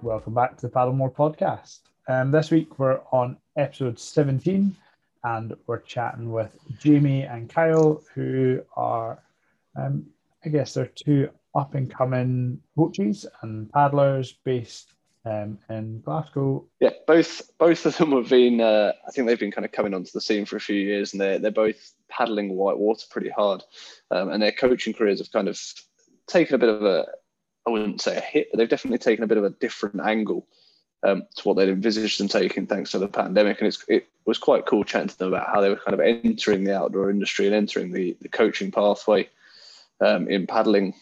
Welcome back to the Paddlemore podcast. Um, this week we're on episode 17 and we're chatting with Jamie and Kyle, who are, um, I guess, they're two up and coming coaches and paddlers based um, in Glasgow. Yeah, both both of them have been. Uh, I think they've been kind of coming onto the scene for a few years, and they're they're both paddling white water pretty hard, um, and their coaching careers have kind of taken a bit of a. I wouldn't say a hit, but they've definitely taken a bit of a different angle um, to what they'd envisaged them taking thanks to the pandemic. And it was quite cool chatting to them about how they were kind of entering the outdoor industry and entering the, the coaching pathway um, in paddling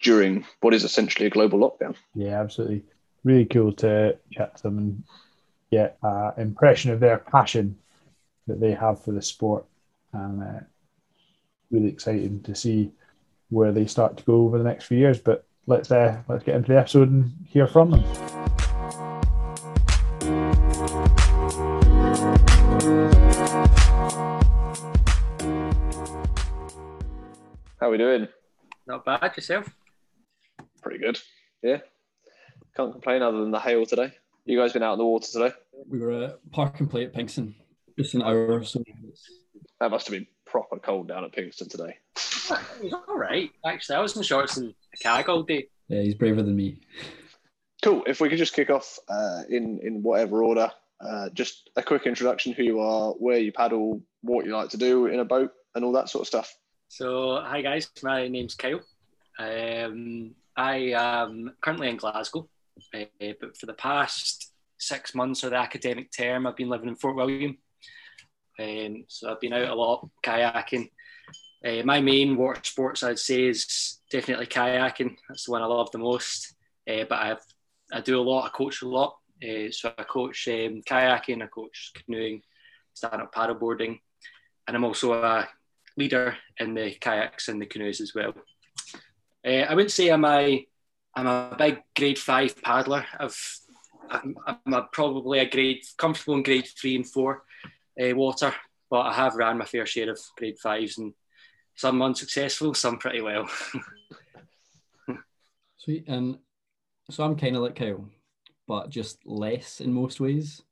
during what is essentially a global lockdown. Yeah, absolutely. Really cool to chat to them and get an impression of their passion that they have for the sport. And uh, really exciting to see where they start to go over the next few years. But let's uh, let's get into the episode and hear from them. How are we doing? Not bad yourself. Pretty good. Yeah. Can't complain other than the hail today. You guys been out in the water today? We were at Park and Play at Pinkston, just an hour or so. That must have been proper cold down at Pinkston today. It was all right, actually. I was in shorts and a cag all day. Yeah, he's braver than me. Cool. If we could just kick off uh, in in whatever order, uh, just a quick introduction: who you are, where you paddle, what you like to do in a boat, and all that sort of stuff. So, hi guys, my name's Kyle. Um, I am currently in Glasgow, uh, but for the past six months of the academic term, I've been living in Fort William. Um, so I've been out a lot kayaking. Uh, my main water sports, I'd say, is definitely kayaking. That's the one I love the most. Uh, but I've I do a lot. I coach a lot. Uh, so I coach um, kayaking, I coach canoeing, stand-up paddleboarding, and I'm also a leader in the kayaks and the canoes as well. Uh, I wouldn't say I'm a I'm a big grade five paddler. I've I'm, I'm a, probably a grade comfortable in grade three and four uh, water, but I have ran my fair share of grade fives and some unsuccessful, some pretty well. Sweet, and so I'm kind of like Kyle, but just less in most ways.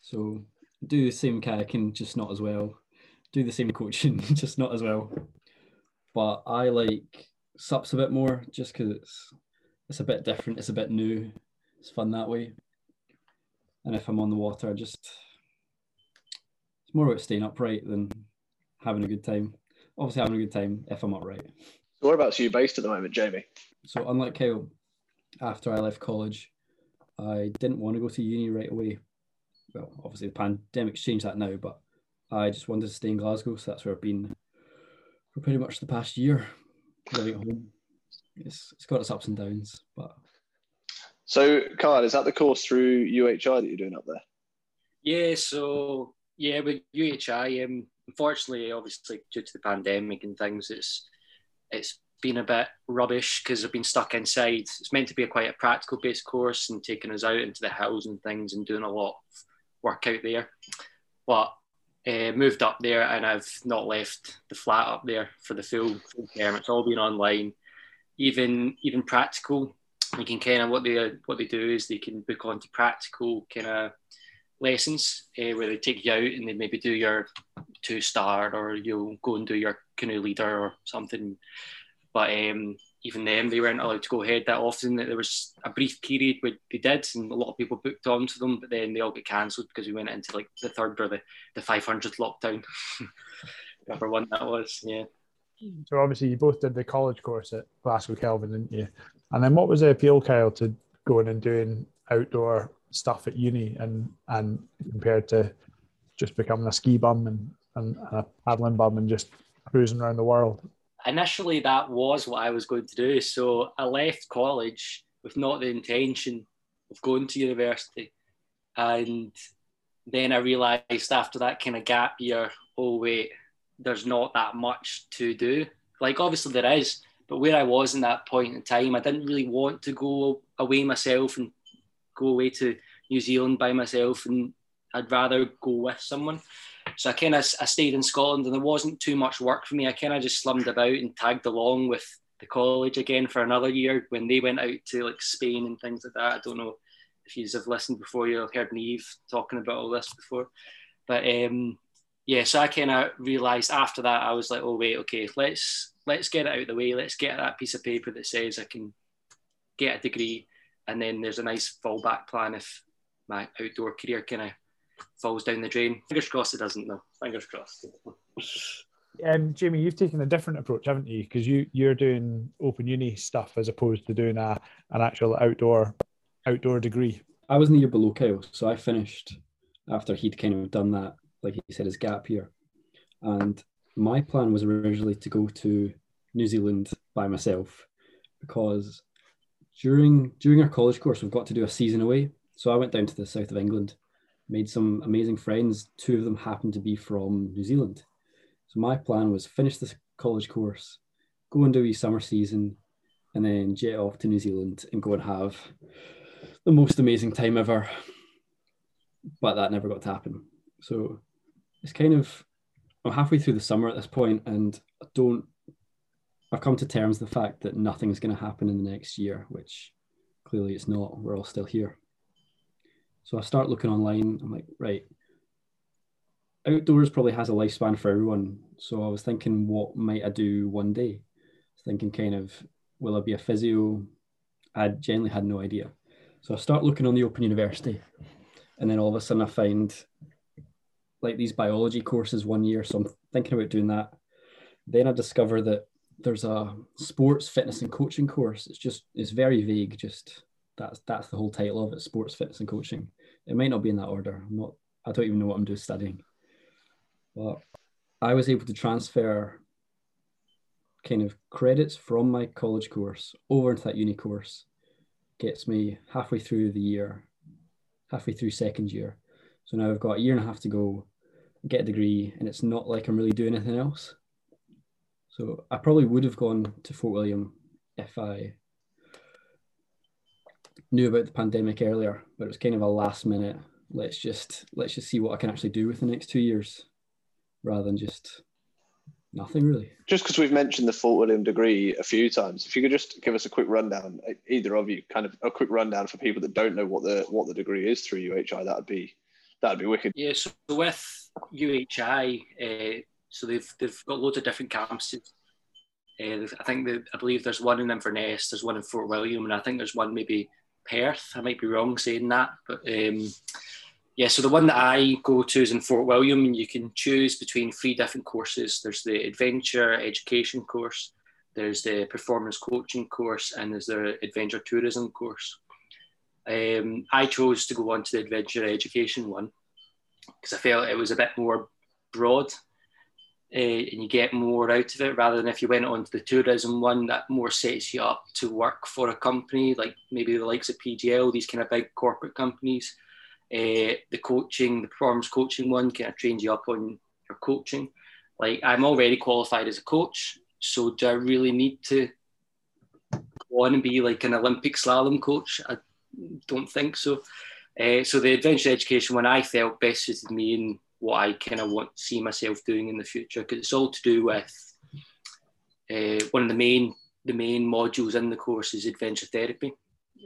So do the same kayaking, just not as well do the same coaching, just not as well. But I like SUPs a bit more just because it's it's a bit different, it's a bit new, it's fun that way. And if I'm on the water, I just it's more about staying upright than having a good time. Obviously, having a good time if I'm upright. So whereabouts are you based at the moment, Jamie? So unlike Kyle, after I left college, I didn't want to go to uni right away. Well, obviously the pandemic's changed that now, but I just wanted to stay in Glasgow, so that's where I've been for pretty much the past year, living at home. It's, it's got its ups and downs, but. So, Kyle, is that the course through UHI that you're doing up there? Yeah, so yeah, with UHI, um, unfortunately, obviously due to the pandemic and things, it's it's been a bit rubbish because I've been stuck inside. It's meant to be a quite a practical based course and taking us out into the hills and things and doing a lot of work out there. But uh, moved up there and I've not left the flat up there for the full, full term. It's all been online. Even even practical, you can kind of what they what they do is they can book onto practical kind of lessons uh, where they take you out and they maybe do your two star or you'll go and do your canoe leader or something. But um, even them, they weren't allowed to go ahead that often. There was a brief period where they did, and a lot of people booked onto them, but then they all got cancelled because we went into like the third or the, the 500th lockdown. Whatever one that was, yeah. So obviously you both did the college course at Glasgow Kelvin, didn't you? And then what was the appeal, Kyle, to going and doing outdoor stuff at uni and and compared to just becoming a ski bum and, and, a paddling bum and just cruising around the world? initially that was what I was going to do. So I left college with not the intention of going to university. And then I realized after that kind of gap year, oh, wait, there's not that much to do. Like, obviously, there is, but where I was in that point in time, I didn't really want to go away myself and go away to New Zealand by myself. And I'd rather go with someone. So I kind of I stayed in Scotland, and there wasn't too much work for me. I kind of just slummed about and tagged along with the college again for another year when they went out to like Spain and things like that. I don't know if you have listened before, you've heard Neve talking about all this before, but um, yeah. So I kind of realised after that I was like, oh wait, okay, let's let's get it out of the way. Let's get that piece of paper that says I can get a degree, and then there's a nice fallback plan if my outdoor career kind of falls down the drain. Fingers crossed it doesn't though. Fingers crossed. Um, Jamie, you've taken a different approach, haven't you? Because you you're doing open uni stuff as opposed to doing a an actual outdoor outdoor degree. I was in the year below Kyle, so I finished after he'd kind of done that, like he said, his gap year. And my plan was originally to go to New Zealand by myself because during during our college course we've got to do a season away. So I went down to the south of England, made some amazing friends. Two of them happened to be from New Zealand. So my plan was finish this college course, go and do a summer season, and then jet off to New Zealand and go and have the most amazing time ever. But that never got to happen. So it's kind of I'm halfway through the summer at this point, and I don't. I've come to terms with the fact that nothing's going to happen in the next year, which clearly it's not. We're all still here. So I start looking online. I'm like, right, outdoors probably has a lifespan for everyone. So I was thinking, what might I do one day? Thinking kind of, will I be a physio? I generally had no idea. So I start looking on the Open University, and then all of a sudden I find like these biology courses one year. So I'm thinking about doing that. Then I discover that there's a sports fitness and coaching course. It's just it's very vague. Just that's that's the whole title of it: sports fitness and coaching. It might not be in that order. I'm not. I don't even know what I'm doing studying. But I was able to transfer kind of credits from my college course over into that uni course. Gets me halfway through the year, halfway through second year. So now I've got a year and a half to go, get a degree, and it's not like I'm really doing anything else. So I probably would have gone to Fort William if I knew about the pandemic earlier, but it was kind of a last minute. Let's just let's just see what I can actually do with the next two years rather than just nothing really. Just because we've mentioned the Fort William degree a few times, if you could just give us a quick rundown, either of you, kind of a quick rundown for people that don't know what the what the degree is through UHI, that'd be that'd be wicked. Yeah, so with UHI, uh, so they've they've got loads of different campuses. Uh, I think I believe there's one in Inverness, there's one in Fort William, and I think there's one maybe Perth. I might be wrong saying that, but um, yeah, so the one that I go to is in Fort William, and you can choose between three different courses. There's the adventure education course, there's the performance coaching course, and there's the adventure tourism course. Um, I chose to go on to the adventure education one because I felt it was a bit more broad uh, and you get more out of it rather than if you went on to the tourism one that more sets you up to work for a company like maybe the likes of PGL, these kind of big corporate companies uh, the coaching, the performance coaching one kind of trains you up on your coaching. Like I'm already qualified as a coach, so do I really need to go on and be like an Olympic slalom coach? I don't think so. Uh, so the adventure education one I felt best suited me and what I kind of want see myself doing in the future because it's all to do with uh, one of the main the main modules in the course is adventure therapy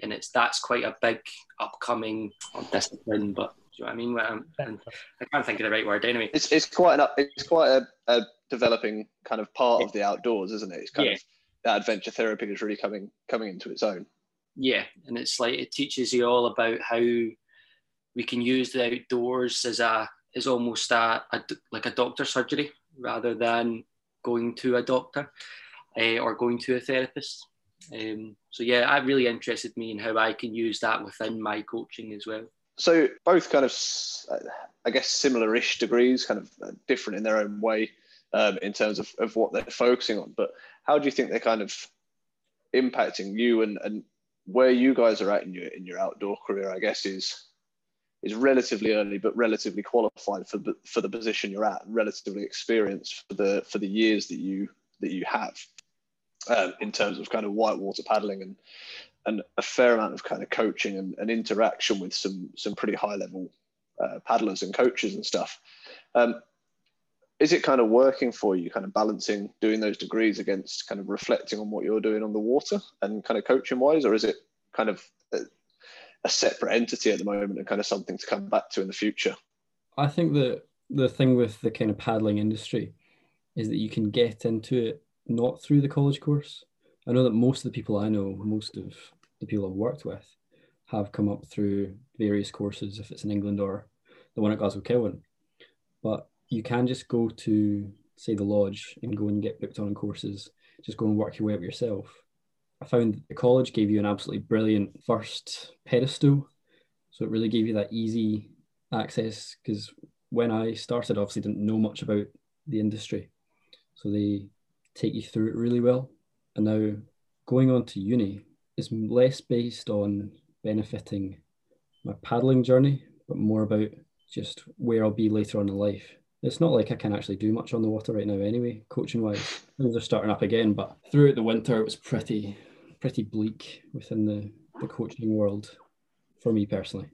and it's that's quite a big upcoming discipline. But do you know what I mean? I can't think of the right word anyway. It's it's quite an it's quite a, a developing kind of part of the outdoors, isn't it? It's kind yeah. of that adventure therapy is really coming coming into its own. Yeah, and it's like it teaches you all about how we can use the outdoors as a as almost a, a like a doctor surgery rather than going to a doctor uh, or going to a therapist. Um, so yeah, that really interested me in how I can use that within my coaching as well. So both kind of, I guess, similar-ish degrees, kind of uh, different in their own way um, in terms of, of what they're focusing on. But how do you think they're kind of impacting you and, and where you guys are at in your in your outdoor career? I guess is is relatively early, but relatively qualified for the for the position you're at, relatively experienced for the for the years that you that you have um, in terms of kind of whitewater paddling and and a fair amount of kind of coaching and, and interaction with some some pretty high level uh, paddlers and coaches and stuff. Um, is it kind of working for you, kind of balancing doing those degrees against kind of reflecting on what you're doing on the water and kind of coaching wise, or is it kind of a, a separate entity at the moment and kind of something to come back to in the future? I think that the thing with the kind of paddling industry is that you can get into it not through the college course. I know that most of the people I know, most of the people I've worked with, have come up through various courses, if it's in England or the one at Glasgow Kelvin. But you can just go to, say, the lodge and go and get booked on courses, just go and work your way up yourself. I found that the college gave you an absolutely brilliant first pedestal. So it really gave you that easy access because when I started, obviously didn't know much about the industry. So they take you through it really well. And now going on to uni is less based on benefiting my paddling journey, but more about just where I'll be later on in life. It's not like I can actually do much on the water right now anyway, coaching wise. Things are starting up again, but throughout the winter it was pretty pretty bleak within the, the coaching world for me personally.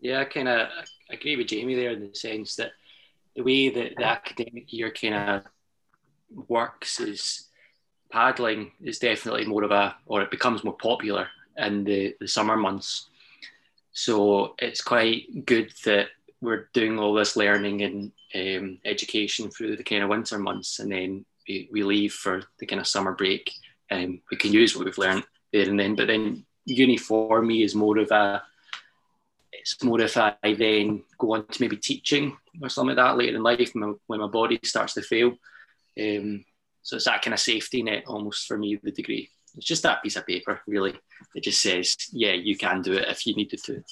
Yeah, I kind of agree with Jamie there in the sense that the way that the academic year kind of works is paddling is definitely more of a, or it becomes more popular in the, the summer months. So it's quite good that we're doing all this learning and um, education through the kind of winter months, and then we, we leave for the kind of summer break. And um, we can use what we've learned there and then. But then uni for me is more of a it's more if I then go on to maybe teaching or something like that later in life when my, when my body starts to fail. Um, so it's that kind of safety net almost for me, the degree. It's just that piece of paper, really. It just says, yeah, you can do it if you needed to.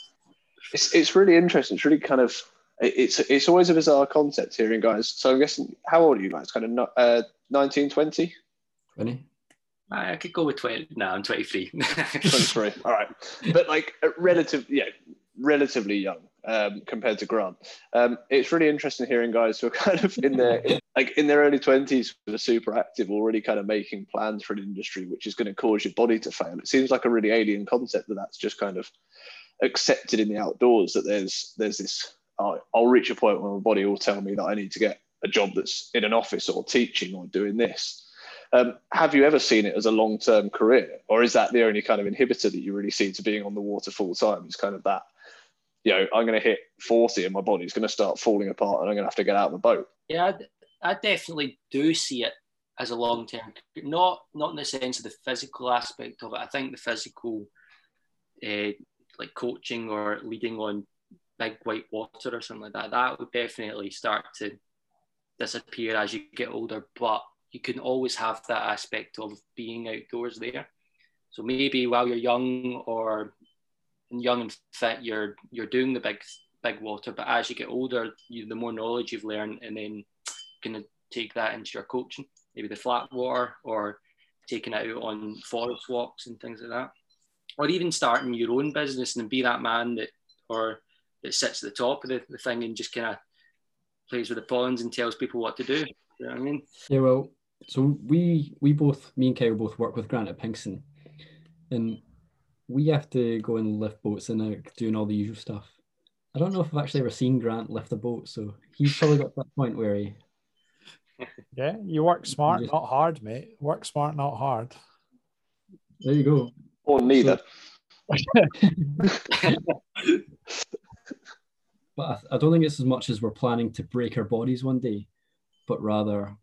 It's, it's really interesting. It's really kind of, it's it's always a bizarre concept hearing guys. So I'm guessing, how old are you guys? Kind of uh, 19, 20? 20. I could go with 20. No, I'm 23. 23. All right. But like relative, yeah, relatively young um, compared to Grant. Um, it's really interesting hearing guys who are kind of in their in, like in their early twenties, that are super active, already kind of making plans for an industry which is going to cause your body to fail. It seems like a really alien concept that that's just kind of accepted in the outdoors. That there's there's this. I'll reach a point where my body will tell me that I need to get a job that's in an office or teaching or doing this. Um, have you ever seen it as a long term career, or is that the only kind of inhibitor that you really see to being on the water full time? Is kind of that you know, I'm going to hit 40 and my body's going to start falling apart and I'm going to have to get out of the boat. Yeah, I, I definitely do see it as a long term, not not in the sense of the physical aspect of it. I think the physical, uh, like coaching or leading on big white water or something like that, that would definitely start to disappear as you get older. But you can always have that aspect of being outdoors there. So maybe while you're young or young and fit, you're you're doing the big big water. But as you get older, you, the more knowledge you've learned, and then gonna take that into your coaching, maybe the flat water or taking it out on forest walks and things like that, or even starting your own business and be that man that or that sits at the top of the, the thing and just kind of plays with the pawns and tells people what to do. You know what I mean? Yeah, well, so we we both me and Kyle both work with Grant at Pinkston, and we have to go and lift boats and uh, doing all the usual stuff. I don't know if I've actually ever seen Grant lift a boat, so he's probably got that point where he. Yeah, you work smart, just... not hard, mate. Work smart, not hard. There you go. Or neither. So... but I, I don't think it's as much as we're planning to break our bodies one day, but rather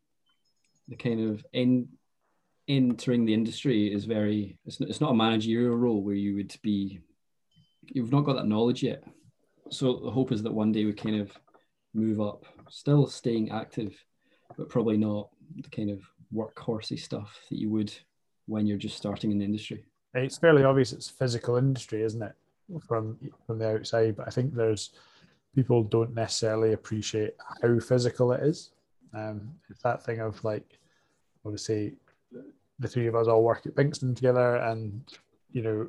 the kind of entering the industry is very it's not, it's not a managerial role where you would be you've not got that knowledge yet. So the hope is that one day we kind of move up still staying active but probably not the kind of workhorsey stuff that you would when you're just starting in the industry. It's fairly obvious it's physical industry isn't it? From from the outside but i think there's people don't necessarily appreciate how physical it is um it's that thing of like obviously the three of us all work at Pinkston together, and you know,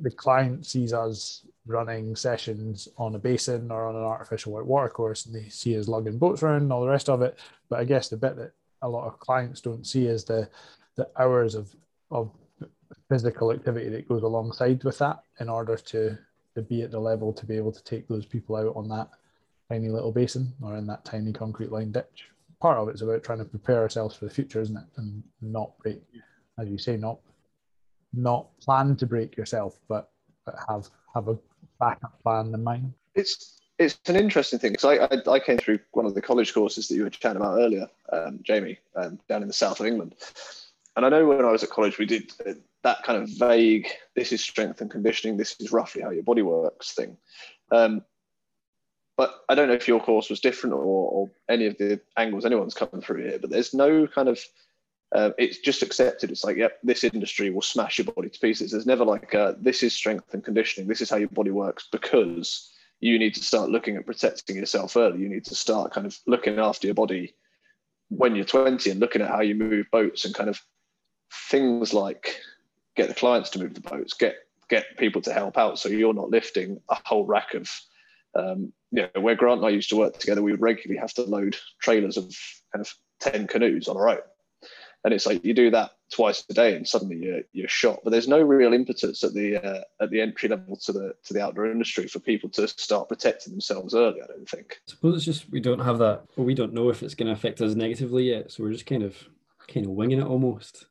the client sees us running sessions on a basin or on an artificial white water course, and they see us lugging boats around and all the rest of it. But I guess the bit that a lot of clients don't see is the the hours of of physical activity that goes alongside with that in order to to be at the level to be able to take those people out on that tiny little basin or in that tiny concrete line ditch. part of it's about trying to prepare ourselves for the future, isn't it? And not break, as you say, not not plan to break yourself, but, but have have a backup plan in mind. It's it's an interesting thing because I, I, I came through one of the college courses that you were chatting about earlier, um, Jamie, um, down in the south of England, and I know when I was at college we did uh, that kind of vague "this is strength and conditioning, this is roughly how your body works" thing. Um, but I don't know if your course was different or, or any of the angles anyone's coming through here. But there's no kind of uh, it's just accepted. It's like, yep, this industry will smash your body to pieces. There's never like, a, this is strength and conditioning. This is how your body works because you need to start looking at protecting yourself early. You need to start kind of looking after your body when you're 20 and looking at how you move boats and kind of things like get the clients to move the boats, get get people to help out, so you're not lifting a whole rack of. Um, you know, where Grant and I used to work together, we would regularly have to load trailers of kind of 10 canoes on our own. And it's like you do that twice a day and suddenly you're, you're shot. But there's no real impetus at the uh, at the entry level to the to the outdoor industry for people to start protecting themselves early i don't think. I suppose it's just we don't have that we don't know if it's going to affect us negatively yet. So we're just kind of kind of winging it almost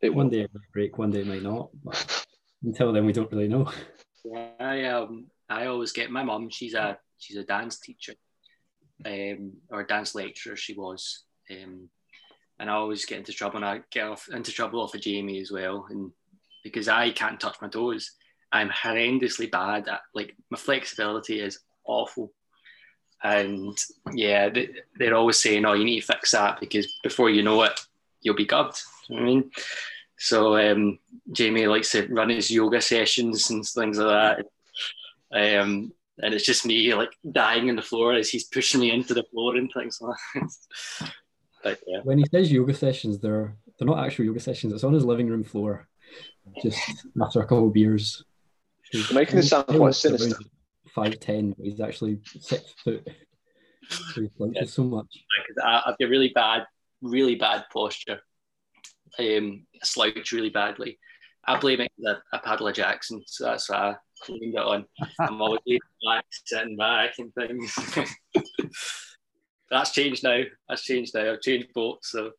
it one will. day it might break one day it might not but until then we don't really know Yeah, I um I always get my mum. She's a she's a dance teacher, um, or a dance lecturer. She was, um, and I always get into trouble. And I get off into trouble off of Jamie as well, and because I can't touch my toes, I'm horrendously bad at like my flexibility is awful. And yeah, they, they're always saying, "Oh, you need to fix that because before you know it, you'll be gubbed." You know what I mean, so um, Jamie likes to run his yoga sessions and things like that. Um, and it's just me like dying on the floor as he's pushing me into the floor and things like that. but yeah, when he says yoga sessions they're they're not actual yoga sessions it's on his living room floor just after a couple of beers He's- making this sound he quite sinister. Five ten, but he's actually six foot. So he flinches so much. I've got really bad, really bad posture. Um, slouch really badly. I blame it on a, a paddle of Jackson, so that's why I blamed it on. I'm always back, sitting back, and things. that's changed now. That's changed now. I've changed boats, so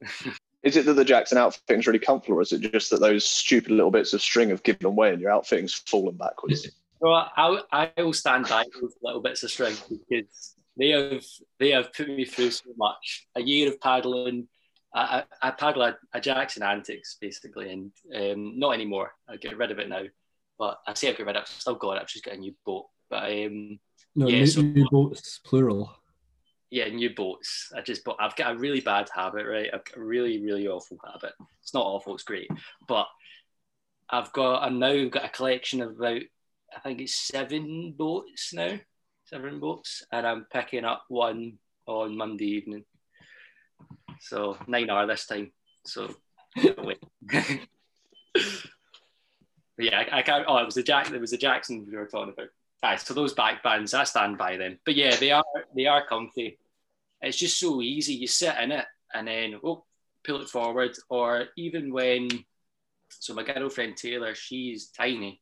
Is it that the Jackson outfitting's really comfortable, or is it just that those stupid little bits of string have given away and your outfitting's fallen backwards? Well, I I will stand by those little bits of string because they have they have put me through so much. A year of paddling, I, I, I paddle a, Jackson Antix basically, and um, not anymore. I get rid of it now, but I say I get rid of it. I've still got it. I've just got a new boat, but um, No, Yeah, new, so- new boats, plural. yeah, new boats. I just bought. I've got a really bad habit, right? I've got a really really awful habit. It's not awful. It's great, but I've got. I've now got a collection of about. I think it's seven boats now, seven boats, and I'm picking up one on Monday evening. So nine hour this time. So. Yeah, I, I can't. Oh, it was the Jack. It was the Jackson we were talking about. Aye, so those back bands, I stand by them. But yeah, they are they are comfy. It's just so easy. You sit in it and then oh, pull it forward. Or even when, so my girlfriend Taylor, she's tiny,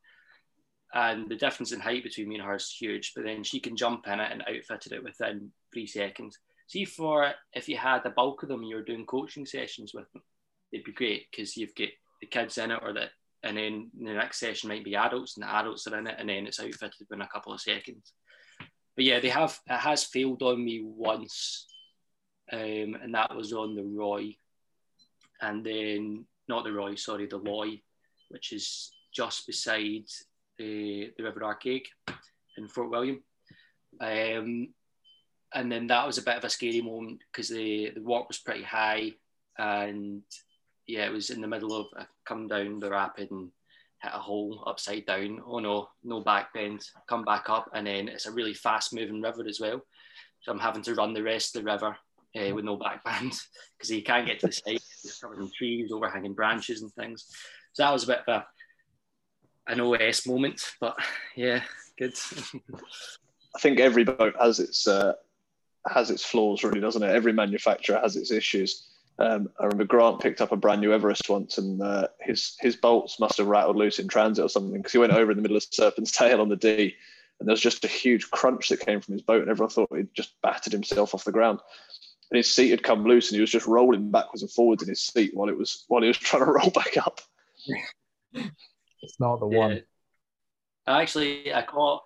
and the difference in height between me and her is huge. But then she can jump in it and outfitted it within three seconds. See, for if you had a bulk of them, you were doing coaching sessions with them, it'd be great because you've got the kids in it, or that, and then the next session might be adults, and the adults are in it, and then it's outfitted within a couple of seconds. But yeah, they have it has failed on me once, um, and that was on the Roy, and then not the Roy, sorry, the Loy, which is just beside the the River Arkaig in Fort William. Um, and then that was a bit of a scary moment because the the walk was pretty high, and yeah, it was in the middle of I come down the rapid and hit a hole upside down. Oh no, no back band. Come back up, and then it's a really fast moving river as well. So I'm having to run the rest of the river uh, with no back band because you can't get to the side. It's covered in trees, overhanging branches, and things. So that was a bit of a an OS moment, but yeah, good. I think every boat has its uh, has its flaws, really, doesn't it? Every manufacturer has its issues. Um, I remember Grant picked up a brand new Everest once, and uh, his his bolts must have rattled loose in transit or something because he went over in the middle of Serpent's Tail on the Dee, and there was just a huge crunch that came from his boat, and everyone thought he'd just battered himself off the ground. and his seat had come loose, and he was just rolling backwards and forwards in his seat while it was while he was trying to roll back up. It's not the Yeah. one. Actually, I caught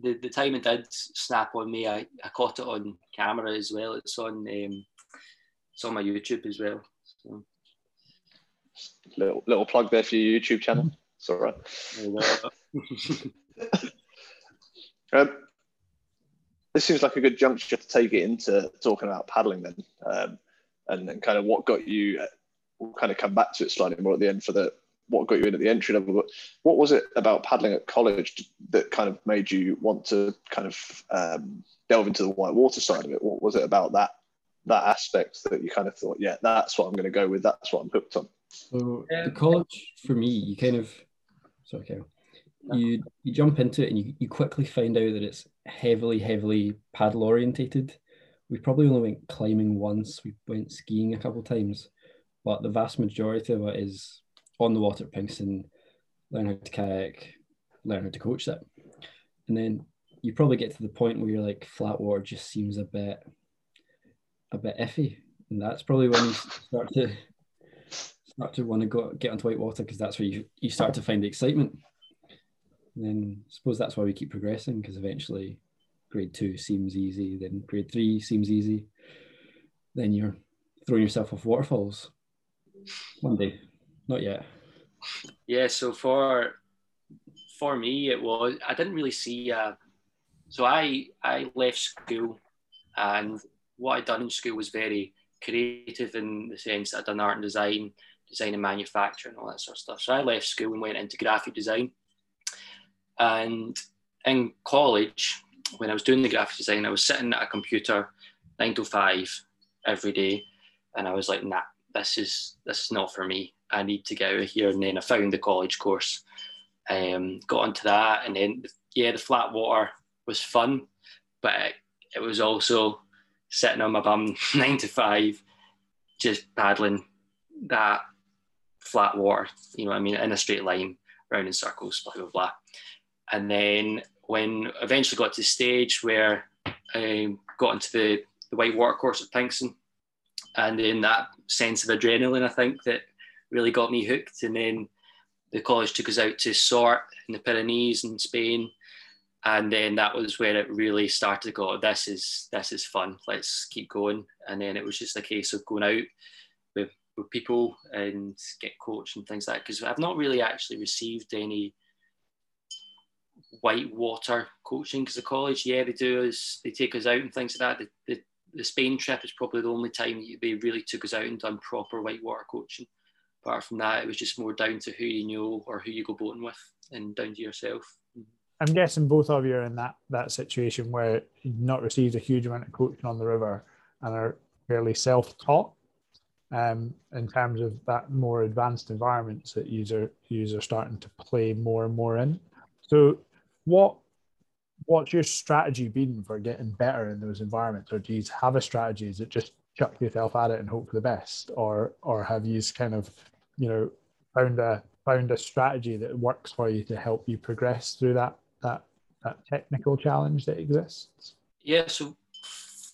the, the time it did snap on me. I, I caught it on camera as well. It's on um, it's on my YouTube as well. So, Little little plug there for your YouTube channel. It's all right. Um, this seems like a good juncture to take it into talking about paddling then, um, and, and kind of what got you. uh, We'll kind of come back to it slightly more at the end for the what got you in at the entry level. But what was it about paddling at college that kind of made you want to kind of um, delve into the whitewater side of it? What was it about that that aspect that you kind of thought, yeah, that's what I'm going to go with. That's what I'm hooked on. So the college for me, you kind of sorry, Kyle. You you jump into it and you, you quickly find out that it's heavily, heavily paddle orientated. We probably only went climbing once. We went skiing a couple of times, but the vast majority of it is on the water at Pinkston, learn how to kayak, learn how to coach that. And then you probably get to the point where you're like flat water just seems a bit a bit iffy. And that's probably when you start to start to want to go get onto white water because that's where you, you start to find the excitement. And then I suppose that's why we keep progressing because eventually grade two seems easy, then grade three seems easy. Then you're throwing yourself off waterfalls. One day. Not yet. Yeah, so for for me, it was I didn't really see. Uh, so I I left school, and what I'd done in school was very creative in the sense that I'd done art and design, design and manufacturing, all that sort of stuff. So I left school and went into graphic design. And in college, when I was doing the graphic design, I was sitting at a computer nine to five every day, and I was like, nah, this is this is not for me. I need to get out of here. And then I found the college course, um, got onto that, and then yeah, the flat water was fun, but it, it was also sitting on my bum nine to five, just paddling that flat water. You know I mean? In a straight line, round in circles, blah blah blah. And then when eventually got to the stage where I got into the, the white water course at Pinkston, and then that sense of adrenaline, I think that really got me hooked. And then the college took us out to Sort in the Pyrenees in Spain, and then that was where it really started to go. This is this is fun. Let's keep going. And then it was just a case of going out with with people and get coached and things like that. Because I've not really actually received any white water coaching because the college, yeah, they do us, they take us out and things like that. The, the, the Spain trip is probably the only time they really took us out and done proper white water coaching. Apart from that, it was just more down to who you know or who you go boating with and down to yourself. I'm guessing both of you are in that that situation where you've not received a huge amount of coaching on the river and are fairly self-taught um, in terms of that more advanced environments that user are starting to play more and more in. So, what what's your strategy been for getting better in those environments, or do you have a strategy? Is it just chuck yourself at it and hope for the best, or or have you kind of you know found a found a strategy that works for you to help you progress through that that that technical challenge that exists? Yeah, so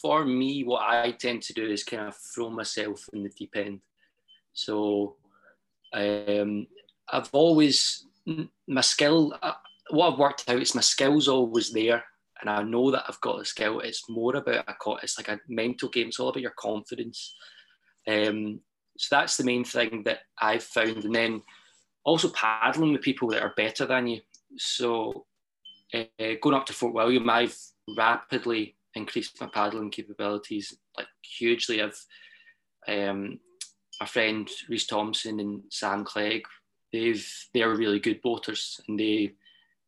for me, what I tend to do is kind of throw myself in the deep end. So um, I've always my skill. Uh, what I've worked out is my skill's always there, and I know that I've got the skill. It's more about a it's like a mental game. It's all about your confidence. Um, so that's the main thing that I've found, and then also paddling with people that are better than you. So uh, going up to Fort William, I've rapidly increased my paddling capabilities like hugely. I've um, my friend Reese Thompson and Sam Clegg, they've they're really good boaters, and they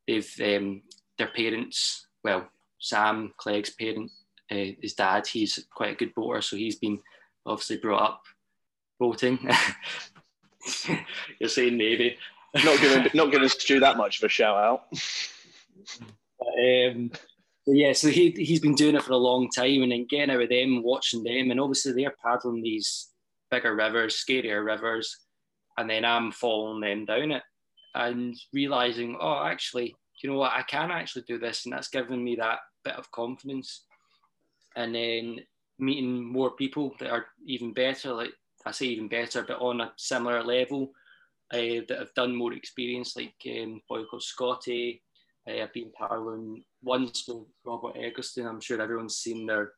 they've um, their parents. Well, Sam Clegg's parent, uh, his dad, he's quite a good boater, so he's been obviously brought up boating. You're saying maybe. Not giving not giving Stu that much of a shout out. Um, yeah, so he he's been doing it for a long time, and then getting out with them, watching them, and obviously they're paddling these bigger rivers, scarier rivers, and then I'm following them down it, and realizing, oh, actually, you know what, I can actually do this, and that's given me that bit of confidence. And then meeting more people that are even better. Like I say, even better, but on a similar level. Uh, that have done more experience, like um, boy called Scotty. Uh, I've been paddling once with Robert Eggleston. I'm sure everyone's seen their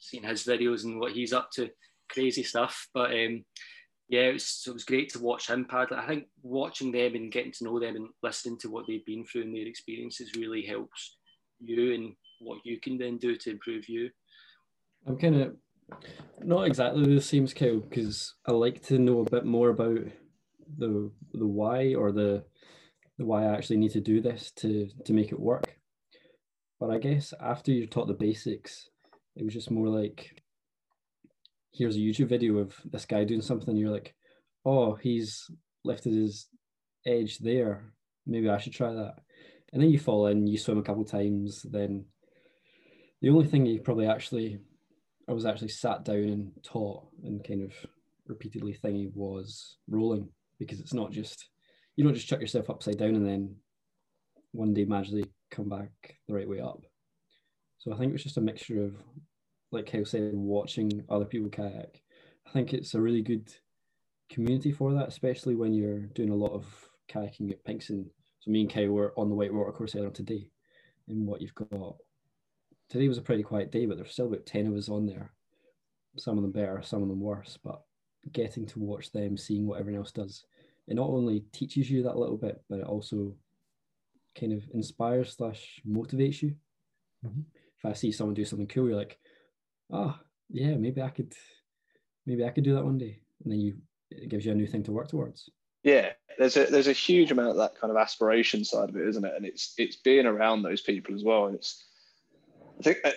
seen his videos and what he's up to, crazy stuff. But um, yeah, it was, it was great to watch him paddle. I think watching them and getting to know them and listening to what they've been through and their experiences really helps you and what you can then do to improve you. I'm kind of not exactly the same as Kyle because I like to know a bit more about the the why or the the why I actually need to do this to to make it work. But I guess after you're taught the basics, it was just more like here's a YouTube video of this guy doing something. You're like, oh, he's lifted his edge there. Maybe I should try that. And then you fall in, you swim a couple times. Then the only thing you probably actually, I was actually sat down and taught and kind of repeatedly thingy was rolling because it's not just you don't just chuck yourself upside down and then one day magically come back the right way up. So I think it was just a mixture of, like Kyle said, watching other people kayak. I think it's a really good community for that, especially when you're doing a lot of kayaking at Pinkston. So me and Kyle were on the white water course earlier today, and what you've got today was a pretty quiet day, but there's still about ten of us on there. Some of them better, some of them worse, but getting to watch them, seeing what everyone else does, it not only teaches you that little bit, but it also kind of inspires slash motivates you. Mm-hmm. If I see someone do something cool, you're like, oh yeah, maybe I could, maybe I could do that one day, and then you it gives you a new thing to work towards. Yeah, there's a there's a huge amount of that kind of aspiration side of it, isn't it? And it's it's being around those people as well. And it's I think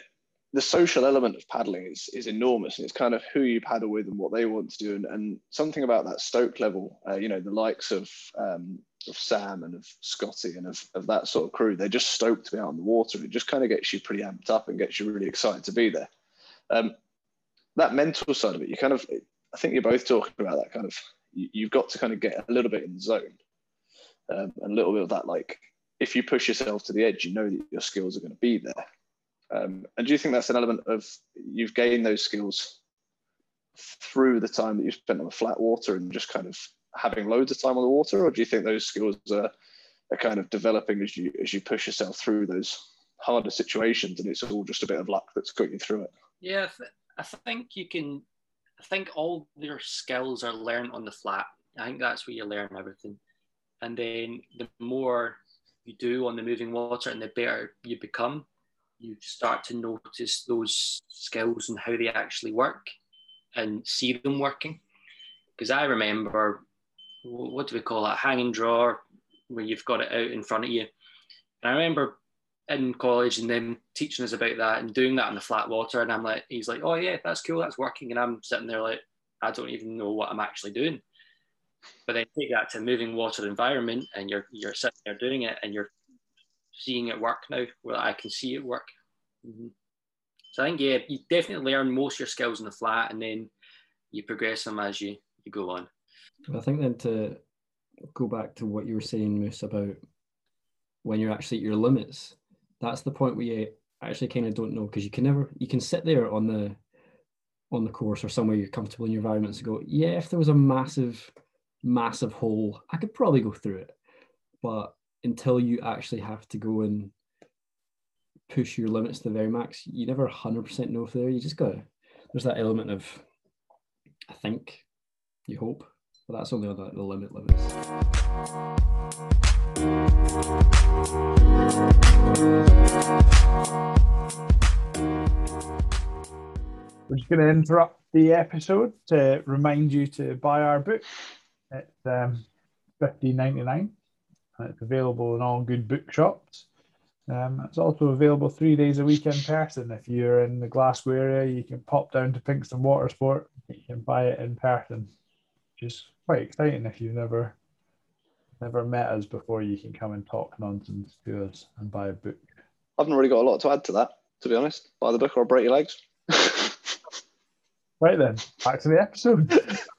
the social element of paddling is is enormous, and it's kind of who you paddle with and what they want to do, and, and something about that Stoke level, uh, you know, the likes of um, of Sam and of Scotty and of, of that sort of crew, they're just stoked to be out on the water. It just kind of gets you pretty amped up and gets you really excited to be there. Um, that mental side of it, you kind of, I think you're both talking about that kind of, you, have got to kind of get a little bit in the zone um, and a little bit of that, like, if you push yourself to the edge, you know that your skills are going to be there. Um, and do you think that's an element of you've gained those skills through the time that you've spent on the flat water and just kind of having loads of time on the water, or do you think those skills are, are kind of developing as you as you push yourself through those harder situations, and it's all just a bit of luck that's got you through it? Yeah, I think you can. I think all your skills are learned on the flat. I think that's where you learn everything, and then the more you do on the moving water, and the better you become you start to notice those skills and how they actually work and see them working. Because I remember, what do we call that? hanging draw, where you've got it out in front of you. And I remember in college and them teaching us about that and doing that on the flat water. And I'm like, he's like, oh yeah, that's cool, that's working. And I'm sitting there like, I don't even know what I'm actually doing. But then take that to moving water environment and you're you're sitting there doing it and you're seeing it work now where I can see it work. Mm-hmm. So I think yeah, you definitely learn most of your skills in the flat, and then you progress them as you you go on. I think then to go back to what you were saying, Moose, about when you're actually at your limits, that's the point where you actually kind of don't know because you can never you can sit there on the on the course or somewhere you're comfortable in your environment and go, yeah, if there was a massive, massive hole, I could probably go through it. But until you actually have to go and push your limits to the very max, you never 100% know if they're, you just got to, there's that element of, I think, you hope, but that's only on the, the limit limits. We're just going to interrupt the episode to remind you to buy our book. It's um, fifteen ninety nine and it's available in all good bookshops. Um, it's also available three days a week in person. If you're in the Glasgow area, you can pop down to Pinkston Watersport. You can buy it in person, which is quite exciting. If you've never never met us before, you can come and talk nonsense to us and buy a book. I haven't really got a lot to add to that, to be honest. Buy the book or break your legs. right then, back to the episode.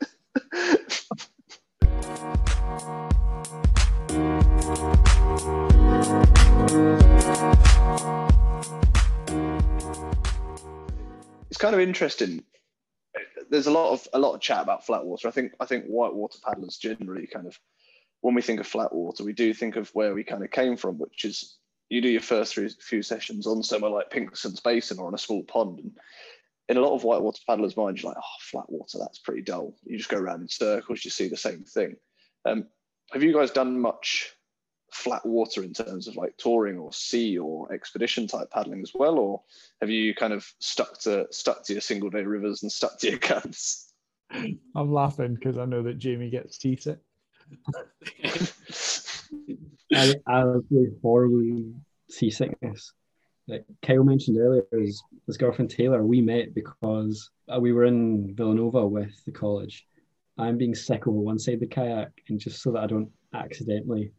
it's kind of interesting. There's a lot of a lot of chat about flat water. I think I think whitewater paddlers generally kind of when we think of flat water, we do think of where we kind of came from, which is you do your first few sessions on somewhere like Pinkerson's Basin or on a small pond, and in a lot of whitewater paddlers' minds, you're like, oh, flat water, that's pretty dull. You just go around in circles, you see the same thing. Um, have you guys done much flat water in terms of like touring or sea or expedition type paddling as well, or have you kind of stuck to stuck to your single day rivers and stuck to your guns? I'm laughing because I know that Jamie gets seasick. I, I was really horribly seasickness. Like Kyle mentioned earlier, his, his girlfriend Taylor, we met because uh, we were in Villanova with the college. I'm being sick over one side of the kayak, and just so that I don't accidentally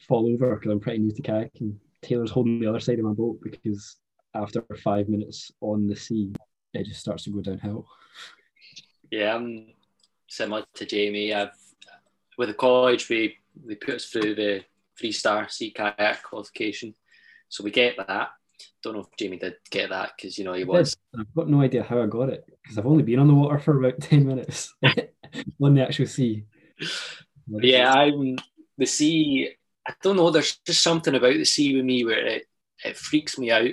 fall over because I'm pretty new to kayaking, Taylor's holding the other side of my boat because after five minutes on the sea, it just starts to go downhill. Yeah, I'm similar to Jamie. I've with the college, we they put us through the three star sea kayak qualification, so we get that. Don't know if Jamie did get that because you know he was. I've got no idea how I got it because I've only been on the water for about ten minutes on the actual sea. yeah, I'm the sea. I don't know. There's just something about the sea with me where it it freaks me out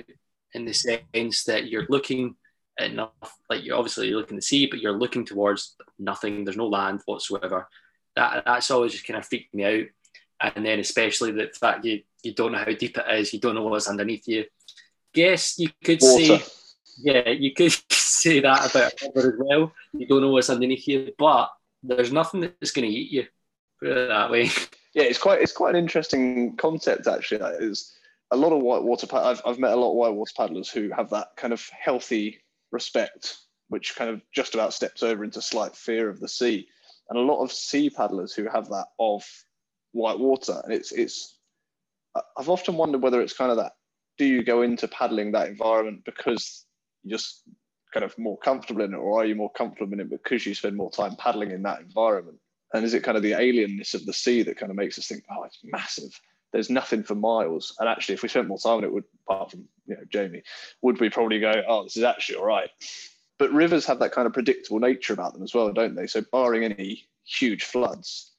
in the sense that you're looking at enough, like you're obviously you're looking at the sea, but you're looking towards nothing. There's no land whatsoever. That that's always just kind of freaked me out. And then especially the fact you you don't know how deep it is, you don't know what's underneath you. Guess you could Water. say, yeah, you could say that about a river as well. You don't know what's underneath you, but there's nothing that's going to eat you. Put it that way. Yeah, it's quite it's quite an interesting concept actually. That is a lot of whitewater. I've I've met a lot of whitewater paddlers who have that kind of healthy respect, which kind of just about steps over into slight fear of the sea, and a lot of sea paddlers who have that of white water, and it's it's. I've often wondered whether it's kind of that. Do you go into paddling that environment because you're just kind of more comfortable in it, or are you more comfortable in it because you spend more time paddling in that environment? And is it kind of the alienness of the sea that kind of makes us think, oh, it's massive? There's nothing for miles. And actually, if we spent more time on it, would apart from you know Jamie, would we probably go, oh, this is actually all right? But rivers have that kind of predictable nature about them as well, don't they? So barring any huge floods,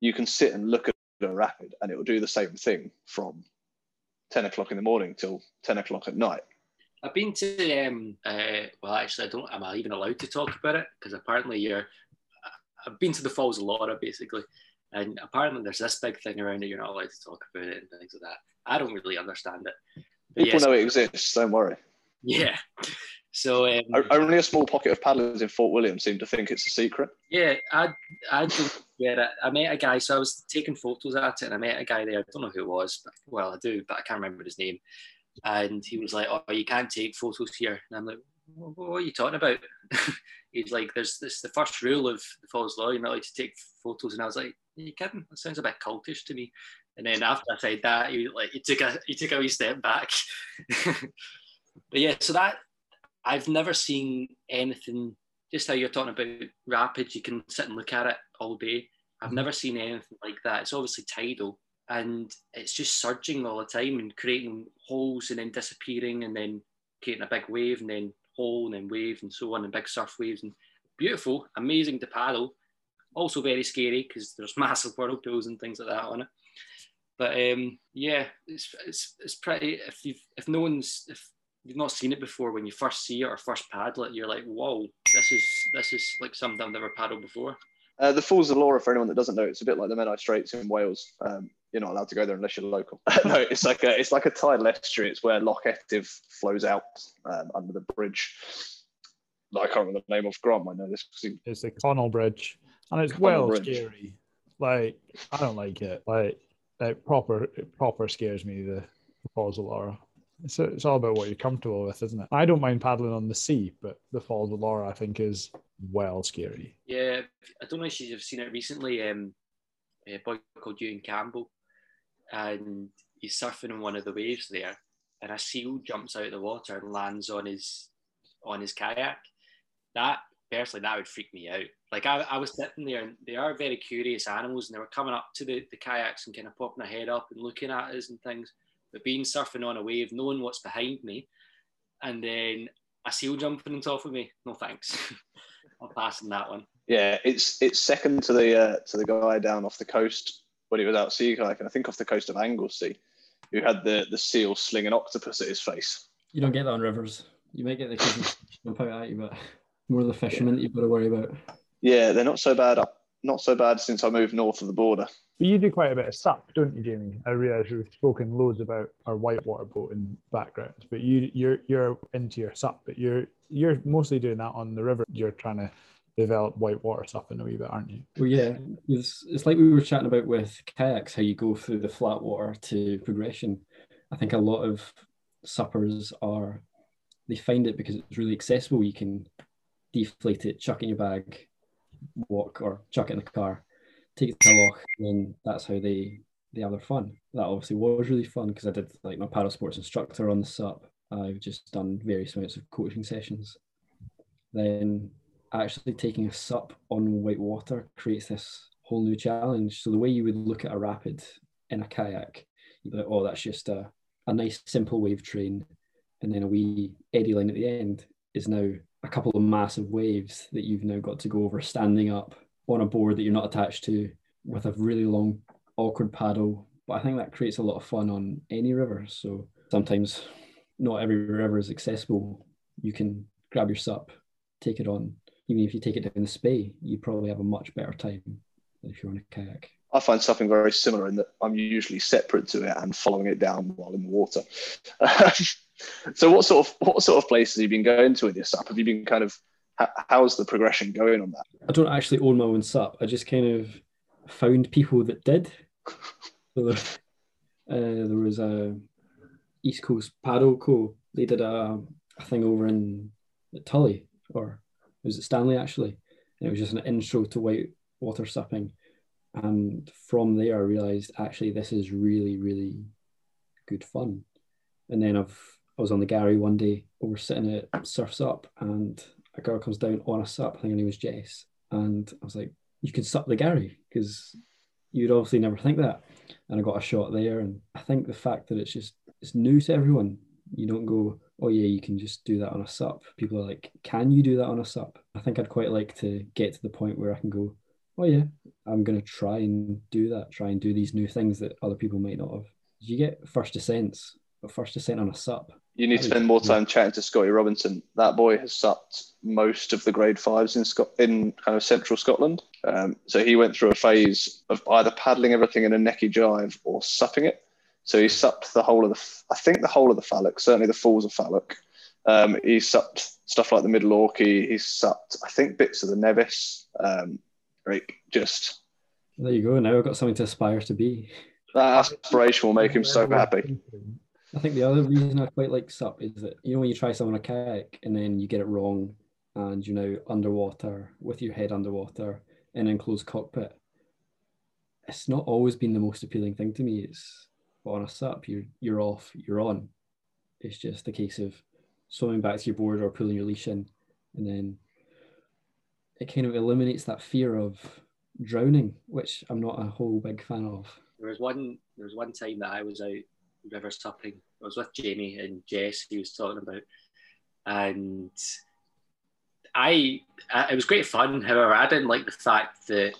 you can sit and look at a rapid and it will do the same thing from 10 o'clock in the morning till 10 o'clock at night. I've been to, um, uh, well, actually, I don't, am I even allowed to talk about it? Because apparently you're, I've been to the Falls of Lora basically, and apparently there's this big thing around it, you're not allowed to talk about it and things like that. I don't really understand it. But People yes, know it exists, don't worry. Yeah. So um, only a small pocket of paddlers in Fort William seem to think it's a secret. Yeah, I I don't get it. I met a guy, so I was taking photos at it, and I met a guy there. I don't know who it was, but well, I do, but I can't remember his name. And he was like, "Oh, you can't take photos here." And I'm like, "What are you talking about?" He's like, "There's this the first rule of the Falls Law. You're not allowed to take photos." And I was like, "Are you kidding? That sounds a bit cultish to me." And then after I said that, he like he took a he took a wee step back. but yeah, so that I've never seen anything. Just how you're talking about rapids, you can sit and look at it all day. I've mm-hmm. never seen anything like that. It's obviously tidal, and it's just surging all the time and creating holes and then disappearing and then creating a big wave and then hole and then wave and so on and big surf waves and beautiful, amazing to paddle. Also very scary because there's massive whirlpools and things like that on it. But um, yeah, it's, it's it's pretty. If you if no one's if you've not seen it before, when you first see it or first paddle it, you're like, whoa, this is this is like something I've never paddled before. Uh, the Falls of Lora, for anyone that doesn't know, it's a bit like the Menai Straits in Wales. Um, you're not allowed to go there unless you're local. no, it's like a it's like a tidal estuary. It's where Loch Etive flows out um, under the bridge. I can't remember the name of Grant. I know this. He... It's the Connel Bridge, and it's well Bridge. scary. Like I don't like it. Like, like proper proper scares me. The, the Falls of Lora. It's, it's all about what you're comfortable with, isn't it? I don't mind paddling on the sea, but the Falls of Lora, I think, is well scary. Yeah, I don't know if you've seen it recently. Um, a boy called Ewan Campbell, and he's surfing on one of the waves there, and a seal jumps out of the water and lands on his on his kayak. That personally, that would freak me out. Like I, I was sitting there, and they are very curious animals, and they were coming up to the, the kayaks and kind of popping their head up and looking at us and things but being surfing on a wave, knowing what's behind me, and then a seal jumping on top of me. No thanks. I'll pass on that one. Yeah, it's it's second to the uh, to the guy down off the coast when he was out sea kayaking. I think off the coast of Anglesey, who had the the seal sling an octopus at his face. You don't get that on rivers. You may get the kids jump out at you, but more the fishermen that you've got to worry about. Yeah, they're not so bad up. Not so bad since I moved north of the border. But you do quite a bit of sup, don't you, Jamie? I realise we've spoken loads about our whitewater boating backgrounds, but you you're you're into your sup, but you're you're mostly doing that on the river. You're trying to develop whitewater sup in a wee bit, aren't you? Well, yeah, it's, it's like we were chatting about with kayaks, how you go through the flat water to progression. I think a lot of suppers are they find it because it's really accessible. You can deflate it, chuck in your bag, walk or chuck it in the car, take it to a loch, and that's how they they have their fun. That obviously was really fun because I did like my paddle sports instructor on the SUP. I've just done various amounts of coaching sessions. Then actually taking a SUP on white water creates this whole new challenge. So the way you would look at a rapid in a kayak, you'd be like, oh, that's just a, a nice simple wave train. And then a wee eddy line at the end is now a couple of massive waves that you've now got to go over standing up on a board that you're not attached to with a really long, awkward paddle. But I think that creates a lot of fun on any river. So sometimes not every river is accessible. You can grab your SUP, take it on. Even if you take it down the Spey, you probably have a much better time than if you're on a kayak. I find something very similar in that I'm usually separate to it and following it down while in the water. so, what sort of what sort of places have you been going to with your SUP? Have you been kind of how's the progression going on that? I don't actually own my own SUP. I just kind of found people that did. So there, uh, there was a East Coast Paddle Co. They did a, a thing over in Tully, or was it Stanley actually? And it was just an intro to white water supping and from there I realized actually this is really really good fun. And then I've I was on the Garry one day we were sitting at Surfs Up and a girl comes down on a sup I think her name was Jess and I was like you can sup the Garry because you'd obviously never think that. And I got a shot there and I think the fact that it's just it's new to everyone you don't go oh yeah you can just do that on a sup people are like can you do that on a sup I think I'd quite like to get to the point where I can go oh yeah, I'm going to try and do that, try and do these new things that other people might not have. You get first ascents, but first descent on a sup. You need to spend more time chatting to Scotty Robinson. That boy has supped most of the grade fives in Scot- in kind of central Scotland. Um, so he went through a phase of either paddling everything in a necky jive or supping it. So he supped the whole of the, I think the whole of the Falloch, certainly the falls of Falloch. Um, he supped stuff like the Middle Orchy. He supped, I think, bits of the Nevis. Um, right? Just there you go. Now I've got something to aspire to be. That aspiration will make him so happy. I think the other reason I quite like SUP is that you know when you try something on a kayak and then you get it wrong and you're now underwater with your head underwater in an enclosed cockpit. It's not always been the most appealing thing to me. It's on a SUP, you're you're off, you're on. It's just a case of swimming back to your board or pulling your leash in and then it kind of eliminates that fear of drowning, which I'm not a whole big fan of. There was one. There was one time that I was out river supping. I was with Jamie and Jess. He was talking about, and I, I. It was great fun. However, I didn't like the fact that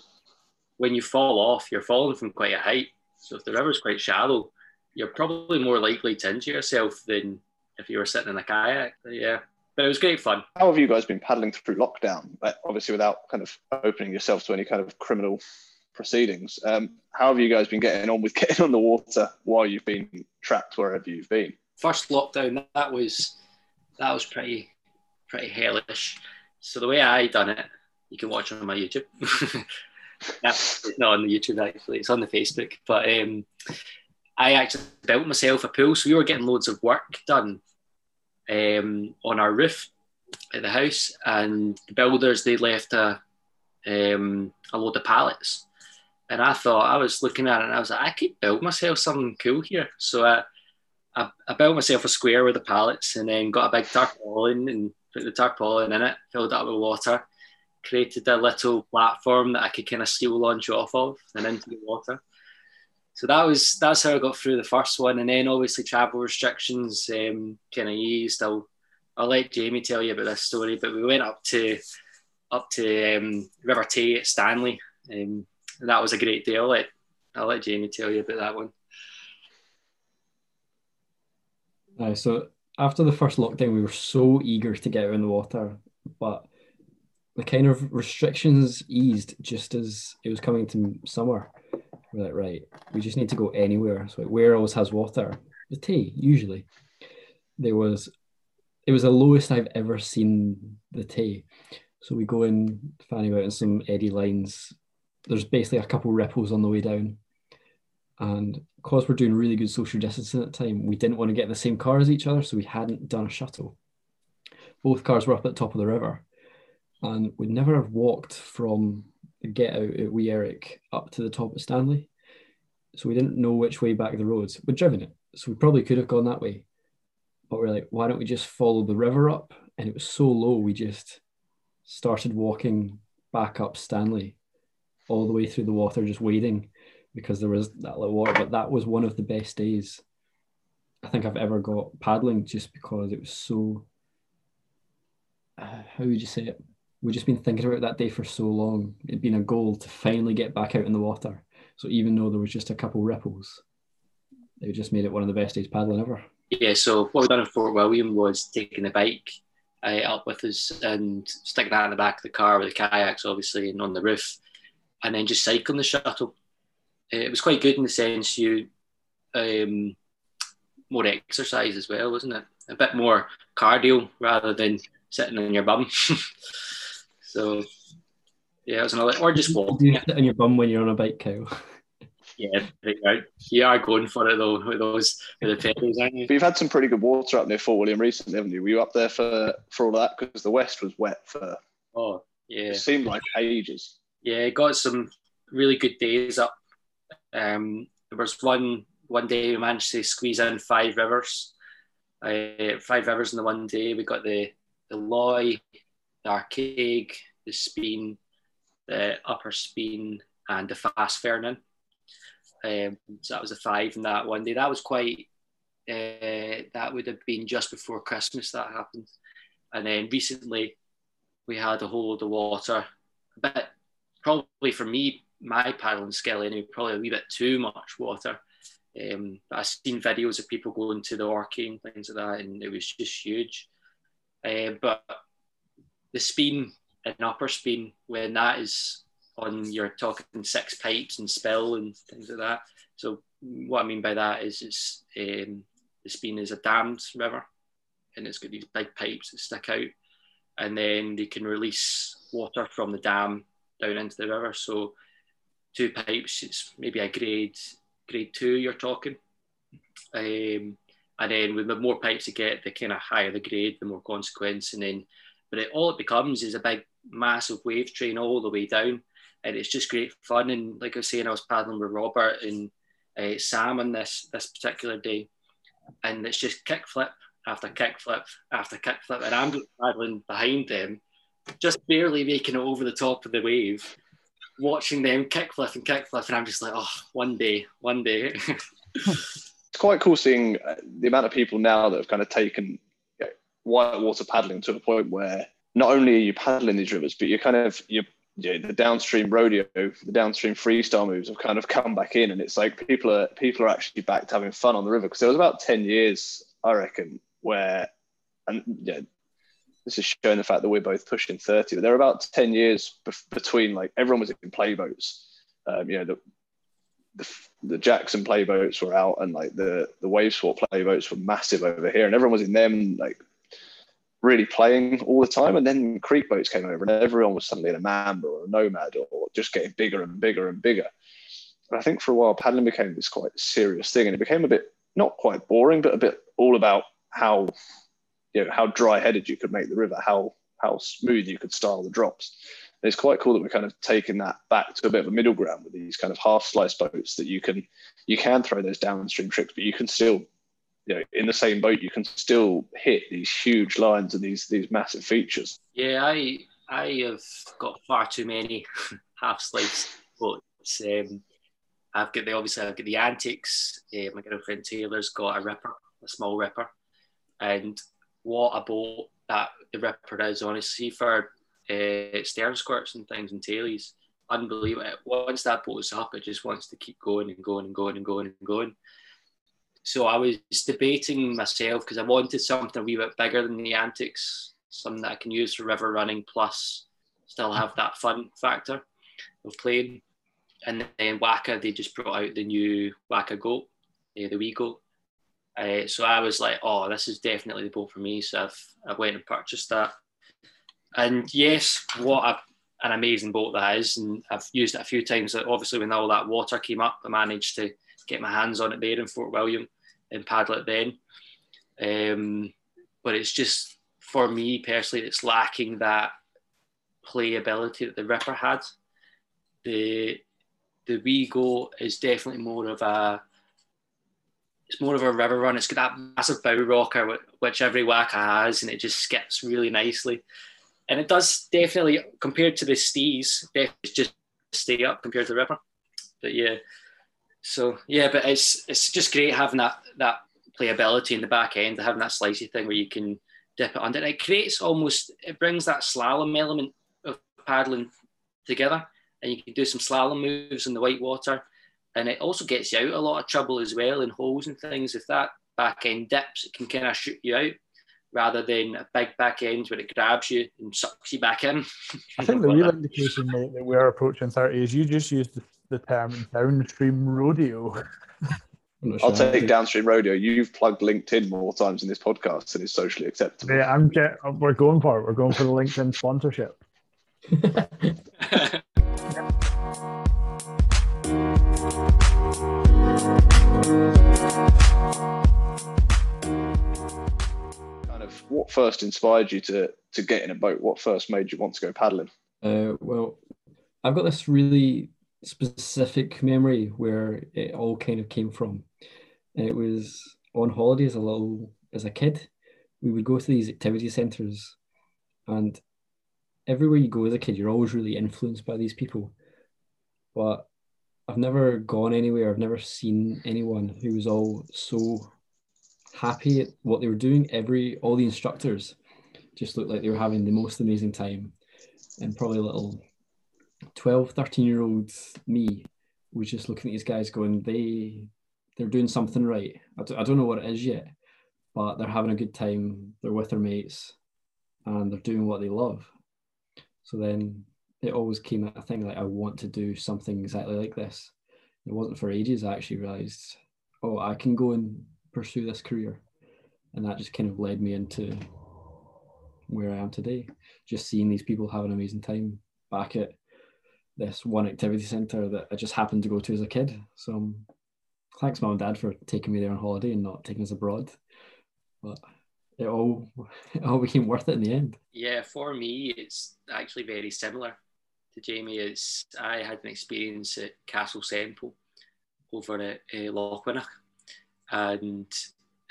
when you fall off, you're falling from quite a height. So if the river's quite shallow, you're probably more likely to injure yourself than if you were sitting in a kayak. Yeah, but it was great fun. How have you guys been paddling through lockdown? Obviously, without kind of opening yourself to any kind of criminal proceedings. Um, how have you guys been getting on with getting on the water while you've been trapped wherever you've been? First lockdown, that was that was pretty pretty hellish. So the way I done it, you can watch on my YouTube. That's not on the YouTube actually; it's on the Facebook. But um, I actually built myself a pool, so we were getting loads of work done um, on our roof at the house, and the builders they left a um, a load of pallets, and I thought I was looking at it and I was like, I could build myself something cool here. So I, I, I built myself a square with the pallets, and then got a big tarpaulin and put the tarpaulin in it, filled it up with water, created a little platform that I could kind of skill launch off of and into the water so that was that's how I got through the first one, and then obviously travel restrictions um, kind of eased. I'll I'll let Jamie tell you about this story. But we went up to up to um, River Tay at Stanley, um, and that was a great day. I'll let I'll let Jamie tell you about that one. Uh, so after the first lockdown, we were so eager to get out in the water, but the kind of restrictions eased just as it was coming to summer. We're like, right, we just need to go anywhere. So like, where always has water? The Tay, usually. There was, it was the lowest I've ever seen the Tay. So we go in, fanning out in some eddy lines. There's basically a couple ripples on the way down. And because we're doing really good social distancing at the time, we didn't want to get in the same car as each other, so we hadn't done a shuttle. Both cars were up at the top of the river, and we'd never have walked from the get out at Wee Eric up to the top of Stanley. So we didn't know which way back the roads. We'd driven it, so we probably could have gone that way. But we are like, why don't we just follow the river up? And it was so low, we just started walking back up Stanley all the way through the water, just wading because there was that little water. But that was one of the best days I think I've ever got paddling just because it was so. Uh, how would you say it? We've just been thinking about that day for so long. It'd been a goal to finally get back out in the water. So even though there was just a couple ripples, it just made it one of the best days paddling ever. Yeah, so what we've done in Fort William was taking the bike uh, up with us and sticking that in the back of the car with the kayaks, obviously, and on the roof, and then just cycling the shuttle it was quite good in the sense you um, more exercise as well, wasn't it? A bit more cardio rather than sitting on your bum. so yeah, it was another or just walking. You sit on your bum when you're on a bike, Kyle. Yeah, right. You are going for it though with those with the pedals, aren't you? But you've had some pretty good water up near Fort William recently, haven't you? Were you up there for for all that because the west was wet for? Oh yeah. It seemed like ages. Yeah, got some really good days up um, there was one one day we managed to squeeze in five rivers, uh, five rivers in the one day. We got the the Loy, the Arkaig, the Spean, the Upper Spean, and the Fast Fernin. Um, so that was the five in that one day. That was quite. Uh, that would have been just before Christmas that happened, and then recently we had a whole load of water. but probably for me, my paddling skill anyway, probably a wee bit too much water. Um, I've seen videos of people going to the and things like that, and it was just huge. Uh, but the Spean and upper Spean when that is on, you're talking six pipes and spill and things like that. So what I mean by that is it's um, the Spean is a dammed river, and it's got these big pipes that stick out, and then they can release water from the dam down into the river. So two pipes, it's maybe a grade grade two you're talking. Um, and then with the more pipes you get, the kind of higher the grade, the more consequence. And then, but it, all it becomes is a big, massive wave train all the way down. And it's just great fun. And like I was saying, I was paddling with Robert and uh, Sam on this this particular day, and it's just kickflip after kickflip after kickflip, and I'm paddling behind them, just barely making it over the top of the wave watching them kickflip and kickflip, and I'm just like, oh, one day, one day. it's quite cool seeing the amount of people now that have kind of taken whitewater paddling to a point where not only are you paddling these rivers, but you're kind of you're the downstream rodeo, the downstream freestyle moves have kind of come back in, and it's like people are people are actually back to having fun on the river. Because there was about ten years, I reckon, where and yeah, this is showing the fact that we're both pushing 30 but there are about 10 years between like everyone was in playboats. Um, you know the, the, the jackson playboats were out and like the the wave sport playboats were massive over here and everyone was in them like really playing all the time and then creek boats came over and everyone was suddenly in a mamba or a nomad or just getting bigger and bigger and bigger and i think for a while paddling became this quite serious thing and it became a bit not quite boring but a bit all about how you know how dry-headed you could make the river, how how smooth you could style the drops. And it's quite cool that we're kind of taking that back to a bit of a middle ground with these kind of half slice boats that you can you can throw those downstream tricks, but you can still you know in the same boat you can still hit these huge lines and these these massive features. Yeah, I I have got far too many half slice boats. Um, I've got the obviously I've got the Antix. Uh, my girlfriend Taylor's got a ripper, a small ripper, and what a boat that the Ripper is. Honestly, for uh, stern squirts and things and tailies, unbelievable. Once that boat is up, it just wants to keep going and going and going and going and going. So I was debating myself because I wanted something a wee bit bigger than the Antix, something that I can use for river running plus still have that fun factor of playing. And then Waka, they just brought out the new Waka Goat, the wee goat. Uh, so I was like, oh, this is definitely the boat for me. So I've, I went and purchased that. And yes, what a, an amazing boat that is. And I've used it a few times. Obviously, when all that water came up, I managed to get my hands on it there in Fort William and paddle it then. Um, but it's just, for me personally, it's lacking that playability that the Ripper had. The the Wego is definitely more of a it's more of a river run. It's got that massive bow rocker which every Waka has, and it just skips really nicely. And it does definitely compared to the Stees, it's just stay up compared to the Ripper. But yeah, so yeah, but it's it's just great having that that playability in the back end, having that slicey thing where you can dip it under. And it creates almost it brings that slalom element of paddling together, and you can do some slalom moves in the white water, and it also gets you out a lot of trouble as well in holes and things. If that back end dips, it can kind of shoot you out rather than a big back end where it grabs you and sucks you back in. I think the real indication, mate, that we are approaching 30 is you just used the, the term downstream rodeo. I'll take downstream rodeo. You've plugged LinkedIn more times in this podcast than is socially acceptable. Yeah, I'm get, we're going for it. We're going for the LinkedIn sponsorship. Kind of what first inspired you to to get in a boat? What first made you want to go paddling? Uh, well, I've got this really specific memory where it all kind of came from. And it was on holiday as a little as a kid. We would go to these activity centres, and everywhere you go as a kid, you're always really influenced by these people. But I've never gone anywhere. I've never seen anyone who was all so happy at what they were doing. Every all the instructors just looked like they were having the most amazing time. And probably a little 12, 13 year old me was just looking at these guys going, they they're doing something right. I d- I don't know what it is yet, but they're having a good time. They're with their mates and they're doing what they love. So then it always came at a thing like I want to do something exactly like this. It wasn't for ages I actually realized, oh, I can go and pursue this career. And that just kind of led me into where I am today. Just seeing these people have an amazing time back at this one activity centre that I just happened to go to as a kid. So um, thanks, mum and dad, for taking me there on holiday and not taking us abroad. But it all it all became worth it in the end. Yeah, for me, it's actually very similar to Jamie. It's I had an experience at Castle Semple over at uh, Lochwinnoch and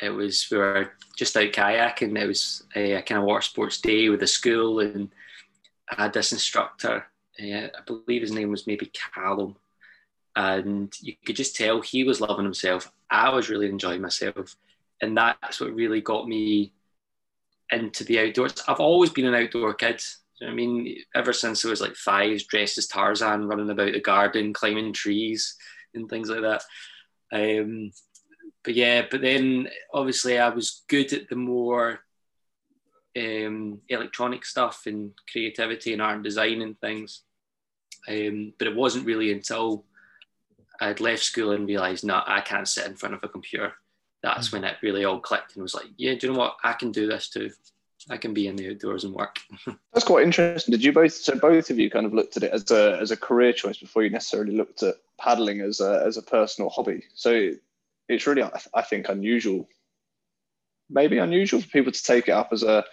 it was we were just out kayaking. It was a, a kind of water sports day with the school, and I had this instructor. Uh, I believe his name was maybe Callum, and you could just tell he was loving himself. I was really enjoying myself, and that's what really got me into the outdoors. I've always been an outdoor kid. I mean, ever since I was like five, dressed as Tarzan, running about the garden, climbing trees, and things like that. Um, but yeah, but then obviously I was good at the more um, electronic stuff and creativity and art and design and things. Um, but it wasn't really until I'd left school and realised, no, I can't sit in front of a computer. That's mm-hmm. when it really all clicked and was like, yeah, do you know what? I can do this too. I can be in the outdoors and work. That's quite interesting. Did you both? So both of you kind of looked at it as a as a career choice before you necessarily looked at paddling as a as a personal hobby. So it's really I think unusual, maybe unusual for people to take it up as a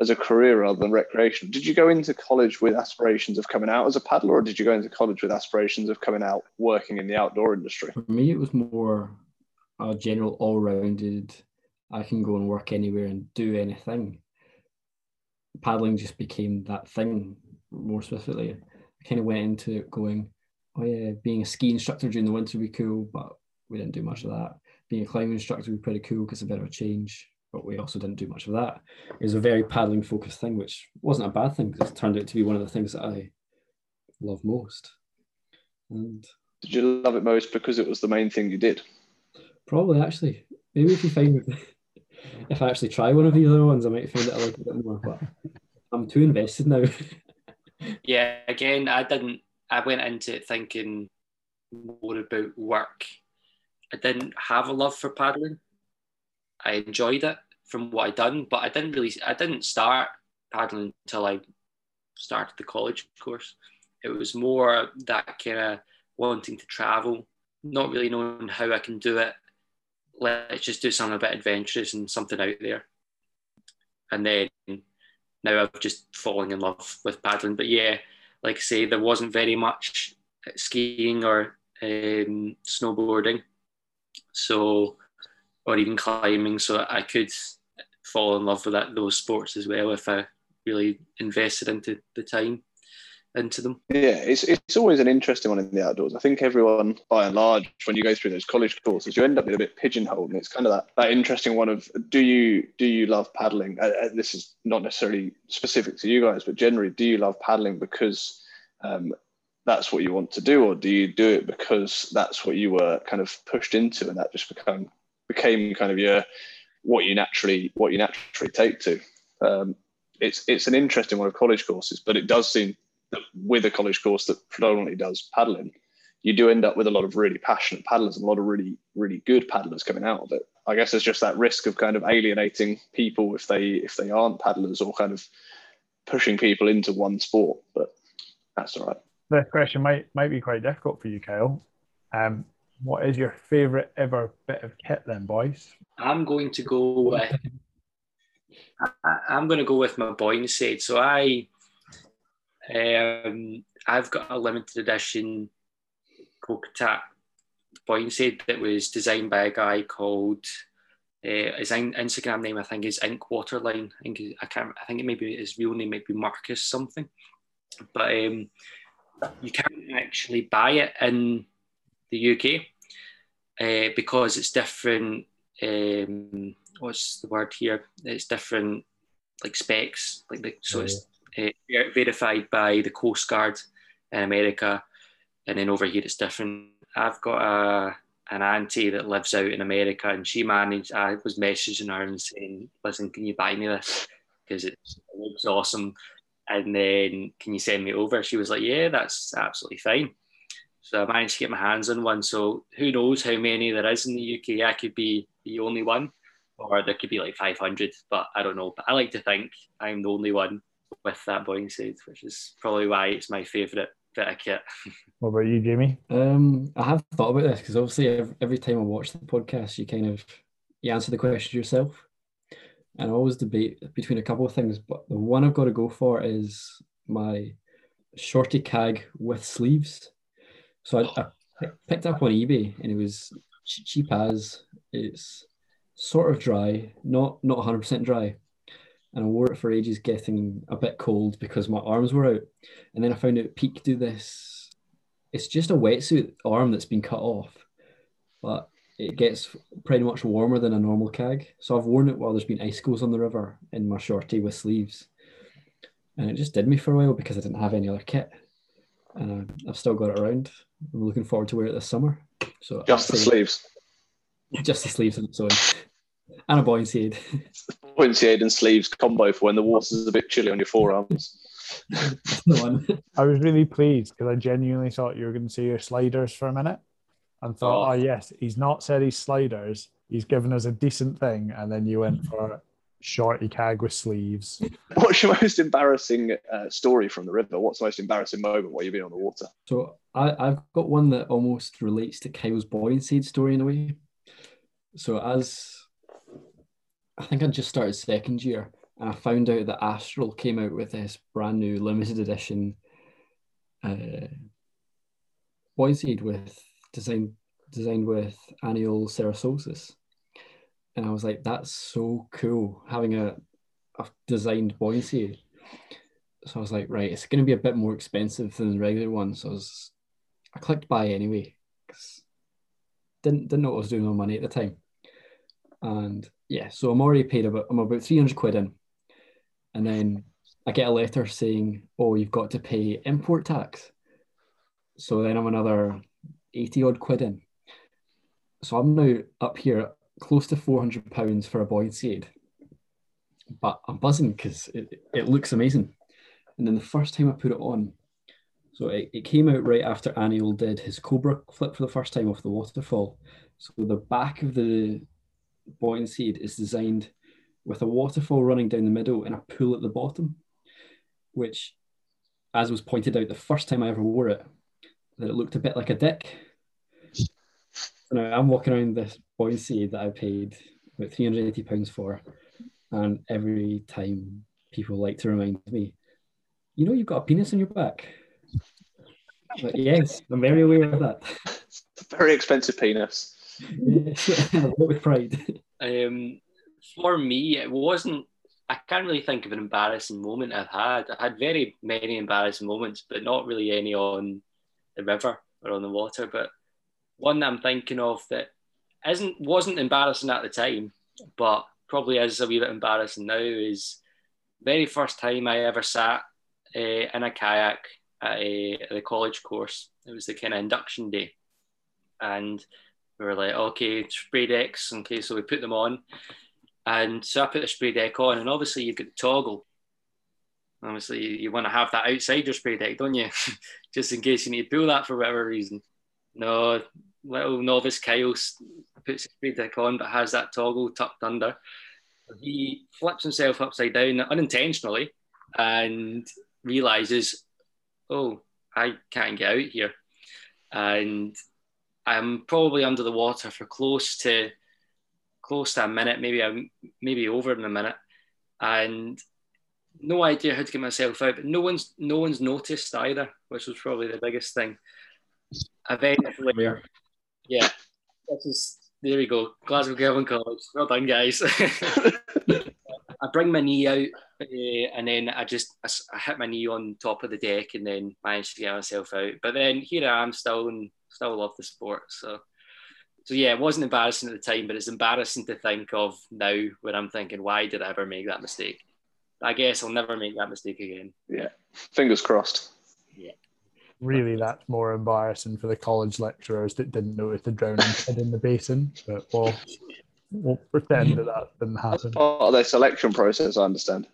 as a career rather than recreation. Did you go into college with aspirations of coming out as a paddler, or did you go into college with aspirations of coming out working in the outdoor industry? For me, it was more a general all-rounded. I can go and work anywhere and do anything. Paddling just became that thing more specifically. I kind of went into it going, oh yeah, being a ski instructor during the winter would be cool, but we didn't do much of that. Being a climbing instructor would be pretty cool because it's a bit of a change. But we also didn't do much of that. It was a very paddling focused thing, which wasn't a bad thing because it turned out to be one of the things that I love most. And Did you love it most because it was the main thing you did? probably actually, maybe if you find if I actually try one of the other ones, I might find that I like it a little bit more. But I'm too invested now. Yeah, again, I didn't. I went into it thinking more about work. I didn't have a love for paddling. I enjoyed it from what I'd done, but I didn't really. I didn't start paddling until I started the college course. It was more that kind of wanting to travel, not really knowing how I can do it. Let's just do something a bit adventurous and something out there. And then now I've just fallen in love with paddling. But yeah, like I say, there wasn't very much skiing or um, snowboarding, so or even climbing. So I could fall in love with that those sports as well if I really invested into the time into them. Yeah, it's it's always an interesting one in the outdoors. I think everyone, by and large, when you go through those college courses, you end up a bit pigeonholed, and it's kind of that, that interesting one of do you do you love paddling? Uh, uh, this is not necessarily specific to you guys, but generally, do you love paddling because um, that's what you want to do, or do you do it because that's what you were kind of pushed into, and that just become became kind of your what you naturally what you naturally take to. Um, it's it's an interesting one of college courses, but it does seem that with a college course that predominantly does paddling, you do end up with a lot of really passionate paddlers and a lot of really really good paddlers coming out of it. I guess there's just that risk of kind of alienating people if they if they aren't paddlers or kind of pushing people into one sport. But that's all right. This question might might be quite difficult for you, Kyle. Um, what is your favourite ever bit of kit, then, boys? I'm going to go with. I, I'm going to go with my Boyne So I, um, I've got a limited edition Kokatat buoyancy that was designed by a guy called. Uh, his Instagram name, I think, is Ink Waterline. I think I can't. I think it maybe his real name might be Marcus something, but um, you can't actually buy it in the UK uh, because it's different. Um, what's the word here? It's different, like specs, like the, so it's uh, verified by the Coast Guard in America, and then over here it's different. I've got a an auntie that lives out in America, and she managed. I was messaging her and saying, "Listen, can you buy me this? Because it looks awesome." And then, can you send me over? She was like, "Yeah, that's absolutely fine." So I managed to get my hands on one. So who knows how many there is in the UK? I could be the only one, or there could be like 500, but I don't know. But I like to think I'm the only one with that buoyancy aid, which is probably why it's my favourite bit of kit. What about you, Jamie? Um, I have thought about this because obviously every, every time I watch the podcast, you kind of you answer the question yourself, and I always debate between a couple of things. But the one I've got to go for is my shorty cag with sleeves. So I, I picked up on eBay and it was cheap as it's sort of dry, not not 100% dry. And I wore it for ages, getting a bit cold because my arms were out. And then I found out Peak do this. It's just a wetsuit arm that's been cut off, but it gets pretty much warmer than a normal cag. So I've worn it while there's been icicles on the river in my shorty with sleeves. And it just did me for a while because I didn't have any other kit. And I've still got it around. I'm looking forward to wear it this summer. So just the sleeves. Just the sleeves and so on. And a buoyancy aid. buoyancy aid and sleeves combo for when the water's a bit chilly on your forearms. I was really pleased because I genuinely thought you were going to say your sliders for a minute and thought, oh. oh, yes, he's not said he's sliders. He's given us a decent thing. And then you went for shorty cag with sleeves. What's your most embarrassing uh, story from the river? What's the most embarrassing moment while you've been on the water? So I, I've got one that almost relates to Kyle's buoyancy story in a way. So as I think I just started second year and I found out that Astral came out with this brand new limited edition uh, buoyancy with design designed with Aniol Serrasolses and I was like, that's so cool having a, a designed buoyancy. So I was like, right, it's going to be a bit more expensive than the regular one. So I was, I clicked buy anyway because didn't didn't know what I was doing with money at the time, and yeah, so I'm already paid about I'm about 300 quid in, and then I get a letter saying, "Oh, you've got to pay import tax." So then I'm another 80 odd quid in. So I'm now up here close to 400 pounds for a buoyancy aid. But I'm buzzing because it, it looks amazing. And then the first time I put it on, so it, it came out right after Aniol did his Cobra flip for the first time off the waterfall. So the back of the buoyancy aid is designed with a waterfall running down the middle and a pool at the bottom, which, as was pointed out the first time I ever wore it, that it looked a bit like a dick. So now I'm walking around this buoyancy that I paid about £380 for, and every time people like to remind me, you know, you've got a penis on your back. But yes, I'm very aware of that. Very expensive penis. with pride. Um, for me, it wasn't. I can't really think of an embarrassing moment I've had. I've had very many embarrassing moments, but not really any on the river or on the water. But one that I'm thinking of that isn't wasn't embarrassing at the time, but probably is a wee bit embarrassing now is very first time I ever sat uh, in a kayak at, a, at the college course. It was the kind of induction day, and we were like, okay, spray decks. Okay, so we put them on, and so I put the spray deck on, and obviously you've got the toggle. Obviously, you, you want to have that outside your spray deck, don't you? Just in case you need to pull that for whatever reason. No, little novice Kyle puts his spray deck on, but has that toggle tucked under. He flips himself upside down unintentionally and realizes, oh, I can't get out here. And I'm probably under the water for close to close to a minute, maybe a, maybe over in a minute, and no idea how to get myself out. But no one's no one's noticed either, which was probably the biggest thing. Eventually, yeah, this is there we go. Glasgow Girvan College. Well done, guys. I bring my knee out, uh, and then I just I, I, hit my knee on top of the deck, and then managed to get myself out. But then here I am, still and still love the sport. So, so yeah, it wasn't embarrassing at the time, but it's embarrassing to think of now when I'm thinking, why did I ever make that mistake? I guess I'll never make that mistake again. Yeah, fingers crossed. Yeah. Really, that's more embarrassing for the college lecturers that didn't notice the drowning kid in the basin. But we'll, we'll pretend that that didn't happen. Oh, that's part of their selection process, I understand.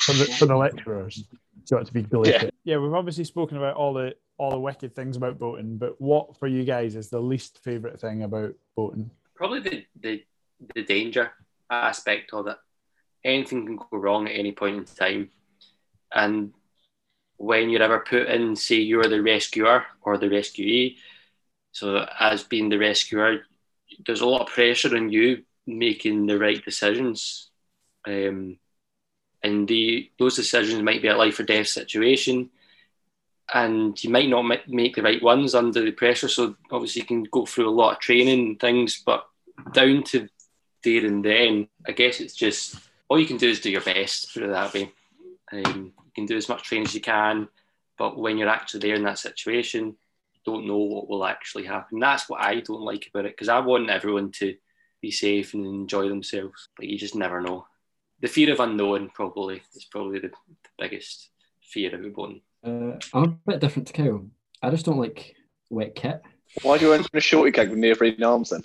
for, the, for the lecturers, it's to be deleted. Yeah. yeah, we've obviously spoken about all the all the wicked things about boating, but what for you guys is the least favorite thing about boating? Probably the the, the danger aspect of it. Anything can go wrong at any point in time, and when you're ever put in, say you're the rescuer or the rescuee, so as being the rescuer, there's a lot of pressure on you making the right decisions. Um, and the, those decisions might be a life or death situation and you might not make the right ones under the pressure. So obviously you can go through a lot of training and things but down to there and then i guess it's just all you can do is do your best it that way. Um, can do as much training as you can, but when you're actually there in that situation, you don't know what will actually happen. That's what I don't like about it because I want everyone to be safe and enjoy themselves, but you just never know. The fear of unknown probably is probably the, the biggest fear of boating. Uh, I'm a bit different to Kyle. I just don't like wet kit. Why do you want a shorty cag with neoprene arms then?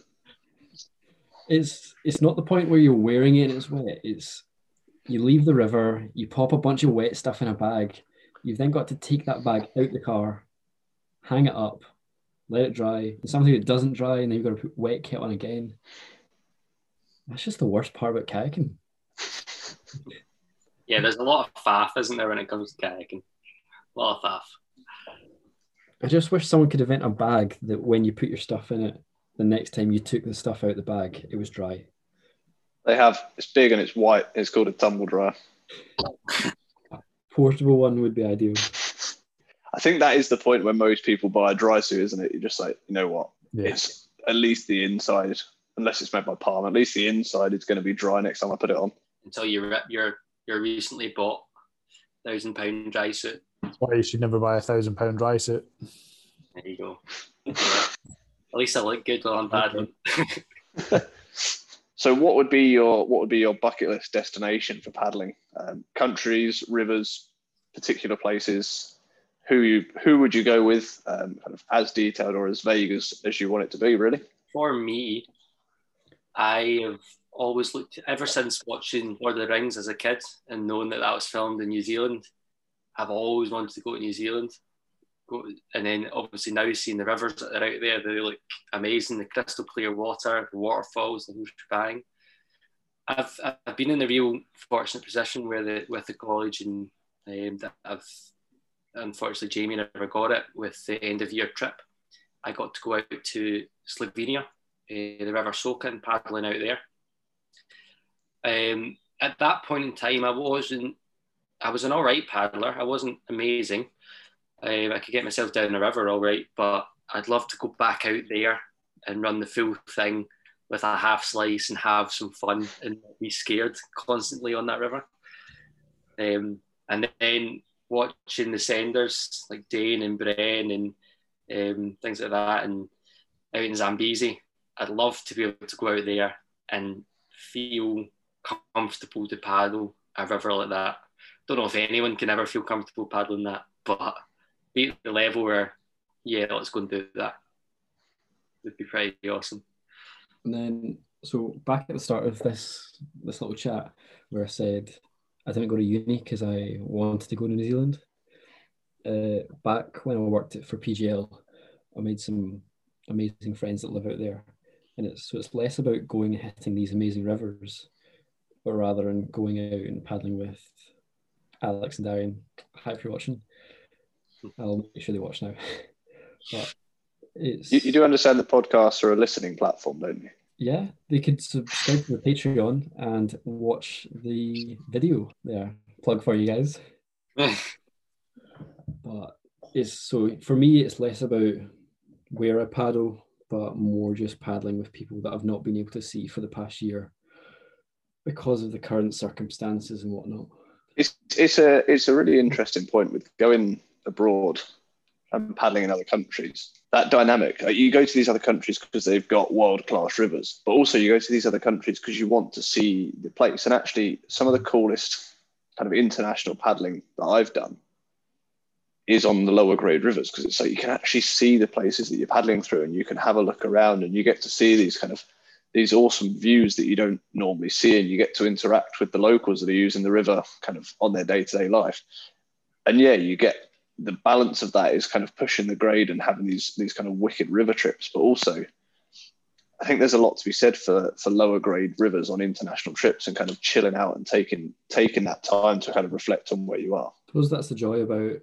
It's it's not the point where you're wearing it and it's wet. It's you leave the river, you pop a bunch of wet stuff in a bag. You've then got to take that bag out the car, hang it up, let it dry. And something that doesn't dry, and then you've got to put wet kit on again. That's just the worst part about kayaking. Yeah, there's a lot of faff, isn't there, when it comes to kayaking? A lot of faff. I just wish someone could invent a bag that when you put your stuff in it, the next time you took the stuff out of the bag, it was dry. They have. It's big and it's white. It's called a tumble dryer. Portable one would be ideal. I think that is the point where most people buy a dry suit, isn't it? You're just like, you know what? Yeah. It's at least the inside, unless it's made by Palm. At least the inside is going to be dry next time I put it on. Until you rip your your recently bought thousand pound dry suit. That's why you should never buy a thousand pound dry suit. There you go. At least I look good while I'm paddling. so, what would be your what would be your bucket list destination for paddling? Um, countries, rivers, particular places. Who you who would you go with? Um, kind of as detailed or as vague as, as you want it to be, really. For me, I have always looked ever since watching Lord of the Rings as a kid and knowing that that was filmed in New Zealand. I've always wanted to go to New Zealand. And then obviously now seeing the rivers that are out there, they look amazing. The crystal clear water, the waterfalls, the whole shebang. I've, I've been in the real fortunate position where the with the college and um, I've unfortunately Jamie never got it with the end of year trip. I got to go out to Slovenia, uh, the River Soča, and paddling out there. Um, at that point in time, I wasn't. I was an all right paddler. I wasn't amazing. Um, I could get myself down the river all right, but I'd love to go back out there and run the full thing with a half slice and have some fun and not be scared constantly on that river. Um, and then watching the senders like Dane and Bren and um, things like that, and out in Zambezi, I'd love to be able to go out there and feel comfortable to paddle a river like that. Don't know if anyone can ever feel comfortable paddling that, but be at the level where, yeah, let's go and do that. Would be pretty awesome. And then, so back at the start of this this little chat, where I said I didn't go to uni because I wanted to go to New Zealand. Uh, back when I worked for PGL, I made some amazing friends that live out there, and it's so it's less about going and hitting these amazing rivers, but rather in going out and paddling with Alex and Darian. Hi if you're watching. I'll make sure they watch now. but it's you, you do understand the podcasts are a listening platform, don't you? Yeah, they could subscribe to the Patreon and watch the video there. Plug for you guys. but it's so for me, it's less about where I paddle, but more just paddling with people that I've not been able to see for the past year because of the current circumstances and whatnot. It's it's a it's a really interesting point with going abroad and paddling in other countries. That dynamic, you go to these other countries because they've got world class rivers, but also you go to these other countries because you want to see the place. And actually, some of the coolest kind of international paddling that I've done is on the lower grade rivers because it's like you can actually see the places that you're paddling through and you can have a look around and you get to see these kind of these awesome views that you don't normally see and you get to interact with the locals that are using the river kind of on their day-to-day life and yeah you get the balance of that is kind of pushing the grade and having these these kind of wicked river trips, but also I think there's a lot to be said for for lower grade rivers on international trips and kind of chilling out and taking taking that time to kind of reflect on where you are. I suppose that's the joy about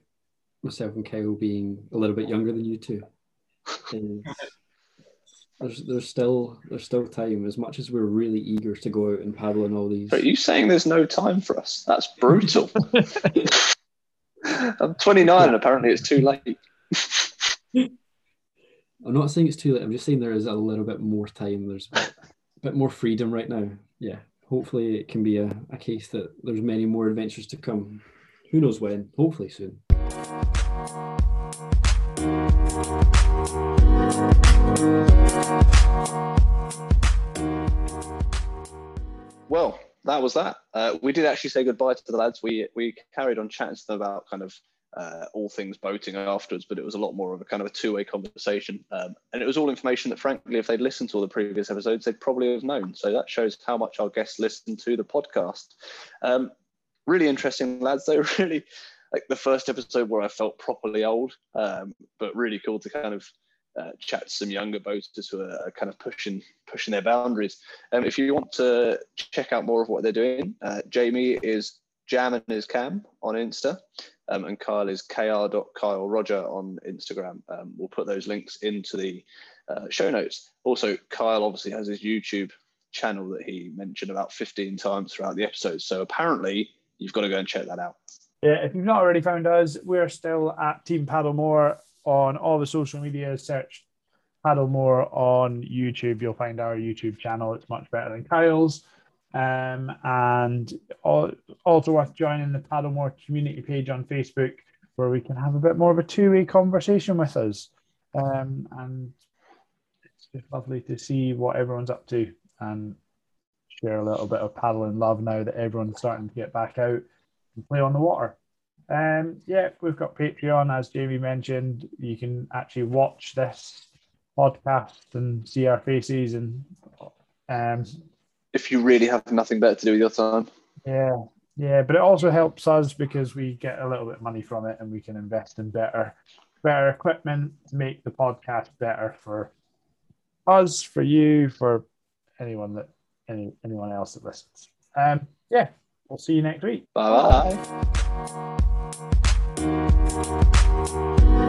myself and Kyle being a little bit younger than you two. there's there's still there's still time as much as we're really eager to go out and paddle in all these. Are you saying there's no time for us? That's brutal. I'm 29 and apparently it's too late. I'm not saying it's too late. I'm just saying there is a little bit more time. There's a bit, a bit more freedom right now. Yeah. Hopefully it can be a, a case that there's many more adventures to come. Who knows when? Hopefully soon. Well, that was that. Uh, we did actually say goodbye to the lads. We we carried on chatting to them about kind of uh, all things boating afterwards, but it was a lot more of a kind of a two-way conversation, um, and it was all information that, frankly, if they'd listened to all the previous episodes, they'd probably have known. So that shows how much our guests listen to the podcast. Um, really interesting lads. They really like the first episode where I felt properly old, um, but really cool to kind of uh, chat to some younger boaters who are kind of pushing pushing their boundaries. Um, if you want to check out more of what they're doing, uh, Jamie is jamandhiscam on Insta, um, and Kyle is kr.kylerodger on Instagram. Um, we'll put those links into the uh, show notes. Also, Kyle obviously has his YouTube channel that he mentioned about 15 times throughout the episode. So apparently, you've got to go and check that out. Yeah, if you've not already found us, we're still at Team Paddlemore on all the social media. Search Paddlemore on YouTube. You'll find our YouTube channel. It's much better than Kyle's. Um, and also worth joining the Paddlemore community page on Facebook, where we can have a bit more of a two-way conversation with us. Um, and it's just lovely to see what everyone's up to. And share a little bit of paddling love now that everyone's starting to get back out and play on the water. Um, yeah, we've got Patreon, as Jamie mentioned. You can actually watch this podcast and see our faces and um, If you really have nothing better to do with your time. yeah, yeah, but it also helps us because we get a little bit of money from it and we can invest in better, better equipment to make the podcast better for us, for you, for anyone that any anyone else that listens. Um, yeah, we'll see you next week. Bye bye.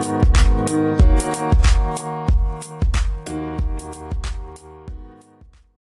Thank you.